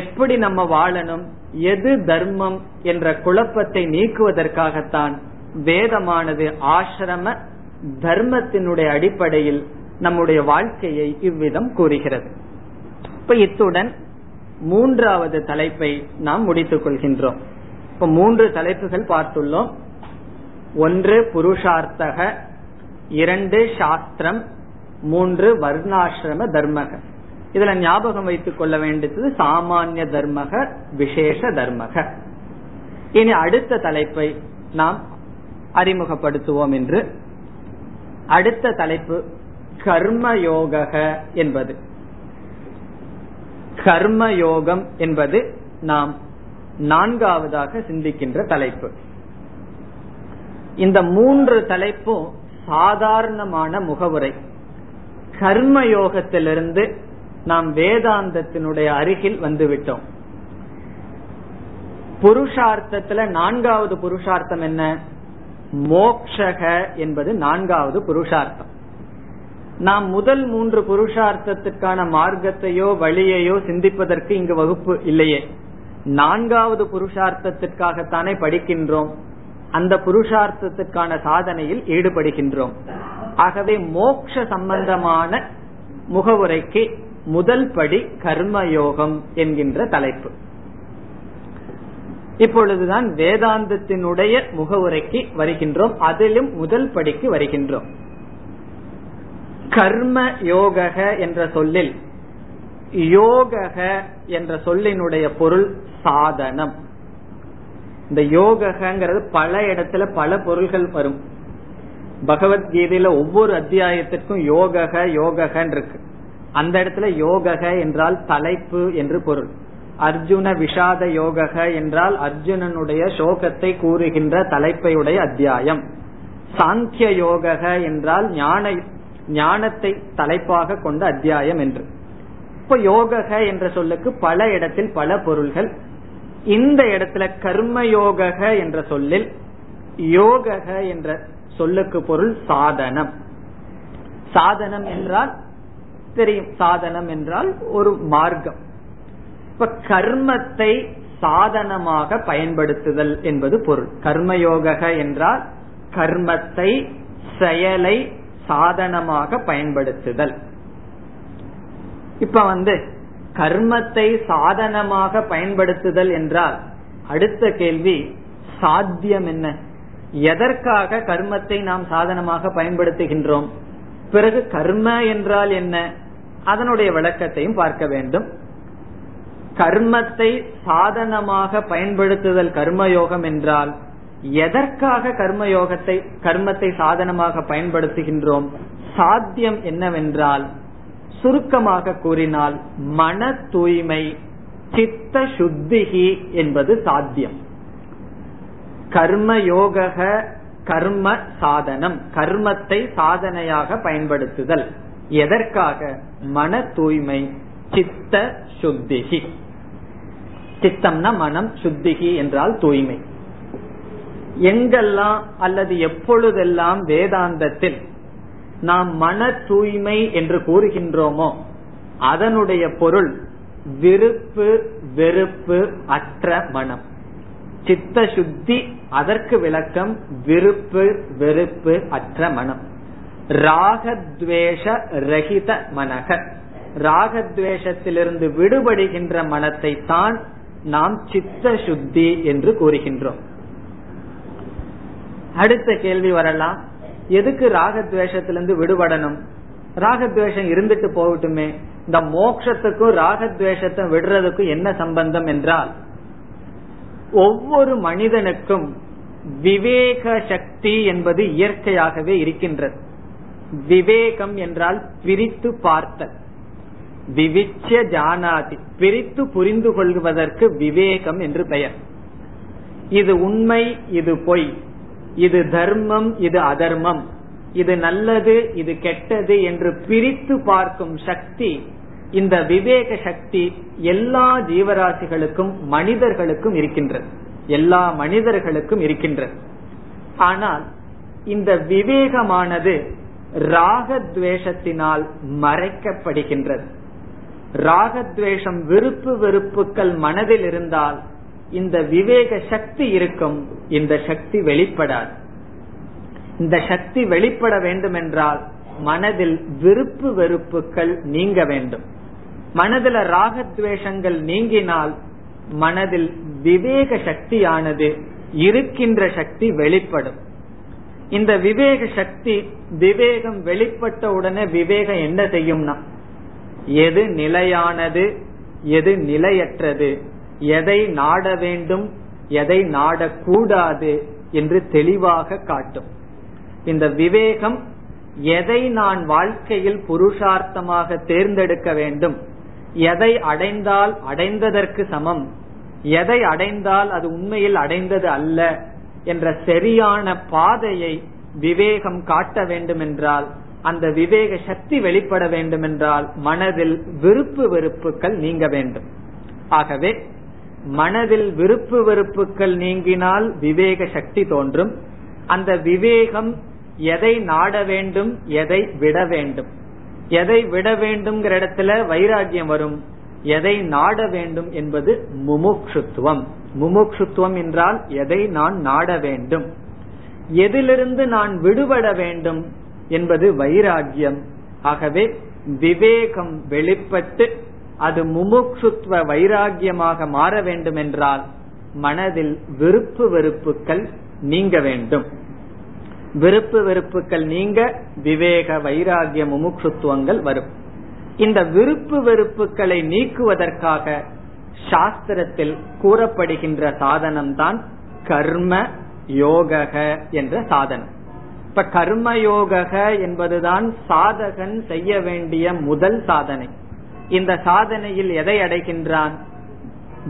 எப்படி நம்ம வாழணும் எது தர்மம் என்ற குழப்பத்தை நீக்குவதற்காகத்தான் வேதமானது ஆசிரம தர்மத்தினுடைய அடிப்படையில் நம்முடைய வாழ்க்கையை இவ்விதம் கூறுகிறது. இப்ப இத்துடன் மூன்றாவது தலைப்பை நாம் முடித்துக் கொள்கின்றோம். இப்ப மூன்று தலைப்புகள் பார்த்துள்ளோம். ஒன்று புருஷார்த்தக இரண்டு சாஸ்திரம் மூன்று வர்ணாசிரம தர்மக. இதுல ஞாபகம் வைத்துக் கொள்ள வேண்டியது சாமானிய தர்மக விசேஷ தர்மக. இனி அடுத்த தலைப்பை நாம் அறிமுகப்படுத்துவோம் என்று. அடுத்த தலைப்பு கர்மயோக என்பது. கர்மயோகம் என்பது நாம் நான்காவதாக சிந்திக்கின்ற தலைப்பு. இந்த மூன்று தலைப்பும் சாதாரணமான முகவுரை. கர்மயோகத்திலிருந்து நாம் வேதாந்தத்தினுடைய அருகில் வந்துவிட்டோம். புருஷார்த்தத்துல நான்காவது புருஷார்த்தம் என்ன? மோக்ஷக என்பது நான்காவது புருஷார்த்தம். நாம் முதல் மூன்று புருஷார்த்தத்திற்கான மார்க்கத்தையோ வழியையோ சிந்திப்பதற்கு இங்கு வகுப்பு இல்லையே. நான்காவது புருஷார்த்தத்திற்காகத்தானே படிக்கின்றோம். அந்த புருஷார்த்தத்திற்கான சாதனையில் ஈடுபடுகின்றோம். ஆகவே மோக்ஷ சம்பந்தமான முகவுரைக்கு முதல் படி கர்மயோகம் என்கின்ற தலைப்பு. இப்பொழுதுதான் வேதாந்தத்தினுடைய முகவுரைக்கு வருகின்றோம். அதிலும் முதல் படிக்கு வருகின்றோம். கர்ம யோக என்ற சொல்லில் யோக என்ற சொல்லினுடைய பொருள் சாதனம். இந்த யோகங்கிறது பல இடத்துல பல பொருள்கள் வரும். பகவத்கீதையில ஒவ்வொரு அத்தியாயத்திற்கும் யோக யோகன்னு இருக்கு அந்த இடத்துல யோக என்றால் தலைப்பு என்று பொருள். அர்ஜுன விஷாத யோக என்றால் அர்ஜுனனுடைய சோகத்தை கூறுகின்ற தலைப்பையுடைய அத்தியாயம். சாங்கிய யோக என்றால் ஞான ஞானத்தை தலைப்பாக கொண்ட அத்தியாயம் என்று. இப்ப யோக என்ற சொல்லுக்கு பல இடத்தில் பல பொருள்கள். இந்த இடத்துல கர்ம யோக என்ற சொல்லில் யோக என்ற சொல்லுக்கு பொருள் சாதனம். சாதனம் என்றால் தெரியும். சாதனம் என்றால் ஒரு மார்க்கம். இப்ப கர்மத்தை சாதனமாக பயன்படுத்துதல் என்பது பொருள். கர்மயோக என்றால் கர்மத்தை செயலை சாதனமாக பயன்படுத்துதல். இப்ப வந்து கர்மத்தை சாதனமாக பயன்படுத்துதல் என்றால் அடுத்த கேள்வி சாத்தியம் என்ன? எதற்காக கர்மத்தை நாம் சாதனமாக பயன்படுத்துகின்றோம்? பிறகு கர்ம என்றால் என்ன? அதனுடைய விளக்கத்தையும் பார்க்க வேண்டும். கர்மத்தை சாதனமாக பயன்படுத்துதல் கர்மயோகம் என்றால் எதற்காக கர்மயோகத்தை கர்மத்தை சாதனமாக பயன்படுத்துகின்றோம்? சாத்தியம் என்னவென்றால் சுருக்கமாக கூறினால் மன தூய்மை சித்த சுத்திகி என்பது சாத்தியம். கர்மயோக கர்ம சாதனம் கர்மத்தை சாதனையாக பயன்படுத்துதல். எதற்காக? மன தூய்மை சித்த சுத்திகி சித்தம்னா மனம் சுத்திகி என்றால் தூய்மை. எங்கெல்லாம் அல்லது எப்பொழுதெல்லாம் வேதாந்தத்தில் நாம் மன தூய்மை என்று கூறுகின்றோமோ அதனுடைய பொருள் விருப்பு வெறுப்பு அற்ற மனம். சித்த சுத்தி அதற்கு விளக்கம் விருப்பு வெறுப்பு அற்ற மனம். ராகத்வேஷ ரகித மனக. ராகத்வேஷத்திலிருந்து விடுபடுகின்ற மனத்தை தான் நாம் சித்த சுத்தி என்று கூறுகின்றோம். அடுத்த கேள்வி வரலாம். எதுக்கு ராகத்வேஷத்திலிருந்து விடுபடணும்? ராகத்வேஷம் இருந்துட்டு போகட்டுமே. இந்த மோக்ஷத்துக்கும் ராகத்வேஷத்தை விடுறதுக்கும் என்ன சம்பந்தம் என்றால் ஒவ்வொரு மனிதனுக்கும் விவேக சக்தி என்பது இயற்கையாகவே இருக்கின்றது. விவேகம் என்றால் பிரித்து பார்த்தல். விவிச்ச ஜானாதி பிரித்து புரிந்து கொள்வதற்கு விவேகம் என்று பெயர். இது உண்மை இது பொய். இது தர்மம் இது அதர்மம். இது நல்லது இது கெட்டது என்று பிரித்து பார்க்கும் சக்தி இந்த விவேக சக்தி எல்லா ஜீவராசிகளுக்கும் மனிதர்களுக்கும் இருக்கின்றது. எல்லா மனிதர்களுக்கும் இருக்கின்றது. ஆனால் இந்த விவேகமானது ராகத்வேஷத்தினால் மறைக்கப்படுகின்றது. ராகத்வேஷம் விருப்பு வெறுப்புகள் மனதில் இருந்தால் இந்த விவேக சக்தி இருக்கும் இந்த சக்தி வெளிப்படாது. இந்த சக்தி வெளிப்பட வேண்டும் என்றால் மனதில் விருப்பு வெறுப்புகள் நீங்க வேண்டும். மனதில் ராகத்வேஷங்கள் நீங்கினால் மனதில் விவேக சக்தியானது இருக்கின்ற சக்தி வெளிப்படும். இந்த விவேக சக்தி விவேகம் வெளிப்பட்ட உடனே விவேகம் என்ன செய்யும்னா எது நிலையானது எது நிலையற்றது எதை நாட வேண்டும் எதை நாடக்கூடாது என்று தெளிவாக காட்டும். இந்த விவேகம் எதை நான் வாழ்க்கையில் புருஷார்த்தமாக தேர்ந்தெடுக்க வேண்டும் எதை அடைந்தால் அடைந்ததற்கு சமம் எதை அடைந்தால் அது உண்மையில் அடைந்தது அல்ல என்ற சரியான பாதையை விவேகம் காட்ட வேண்டும் என்றால் அந்த விவேக சக்தி வெளிப்பட வேண்டும் என்றால் மனதில் விருப்பு வெறுப்புகள் நீங்க வேண்டும். ஆகவே மனதில் விருப்பு வெறுப்புகள் நீங்கினால் விவேக சக்தி தோன்றும். அந்த விவேகம் எதை நாட வேண்டும் எதை விட வேண்டும். எதை விட வேண்டும்ங்கிற இடத்துல வைராகியம் வரும். எதை நாட வேண்டும் என்பது முமுக்ஷுத்துவம். முமுக்ஷுத்துவம் என்றால் எதை நான் நாட வேண்டும். எதிலிருந்து நான் விடுபட வேண்டும் என்பது வைராகியம் ஆகவே விவேகம் வெளிப்பட்டு அது முமுக்ஷுத்துவ வைராகியமாக மாற வேண்டும் என்றால் மனதில் விருப்பு வெறுப்புகள் நீங்க வேண்டும். விருப்பு வெறுப்புகள் நீங்க விவேக வைராகிய முமுட்சுத்துவங்கள் வரும். இந்த விருப்பு வெறுப்புகளை நீக்குவதற்காக சாஸ்திரத்தில் கூறப்படுகின்ற சாதனம் தான் கர்ம யோக என்ற சாதனம். இப்ப கர்மயோக என்பதுதான் சாதகன் செய்ய வேண்டிய முதல் சாதனை. இந்த சாதனையில் எதை அடைகின்றான்?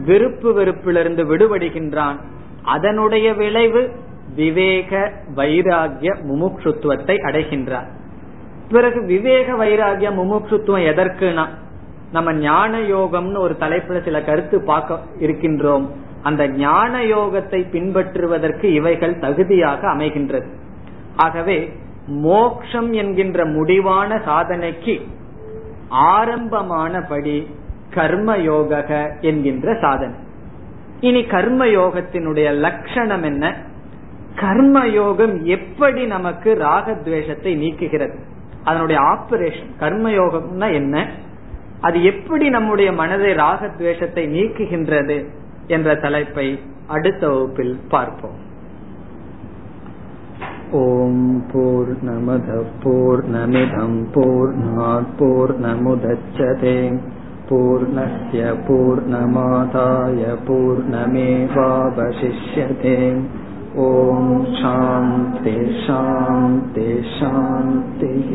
விருப்பு வெறுப்பிலிருந்து விடுபடுகின்றான். அதனுடைய விளைவு விவேக வைராகிய முமுட்சுத்துவத்தை அடைகின்றார். பிறகு விவேக வைராகிய முமுட்சுத்துவம் எதற்குனா? நம்ம ஞான யோகம்னு ஒரு தலைப்புல சில கருத்து பார்க்க இருக்கின்றோம். அந்த ஞான யோகத்தை பின்பற்றுவதற்கு இவைகள் தகுதியாக அமைகின்றது. ஆகவே மோக்ஷம் என்கின்ற முடிவான சாதனைக்கு ஆரம்பமானபடி கர்மயோக கர்ம யோக என்கின்ற சாதனை. இனி கர்ம யோகத்தினுடைய லட்சணம் என்ன? கர்ம யோகம் எப்படி நமக்கு ராகத்வேஷத்தை நீக்குகிறது? அதனுடைய ஆபரேஷன் கர்ம யோகம்னா என்ன? அது எப்படி நம்முடைய மனதை ராகத்வேஷத்தை நீக்குகின்றது? என்ற தலைப்பை அடுத்த வகுப்பில் பார்ப்போம். ॐ पूर्णमधः पूर्णमिदं पूर्णात् पूर्णमुदच्छते पूर्णस्य पूर्णमादाय पूर्णमेवावशिष्यते ॐ शां तेषां तेषान्तिः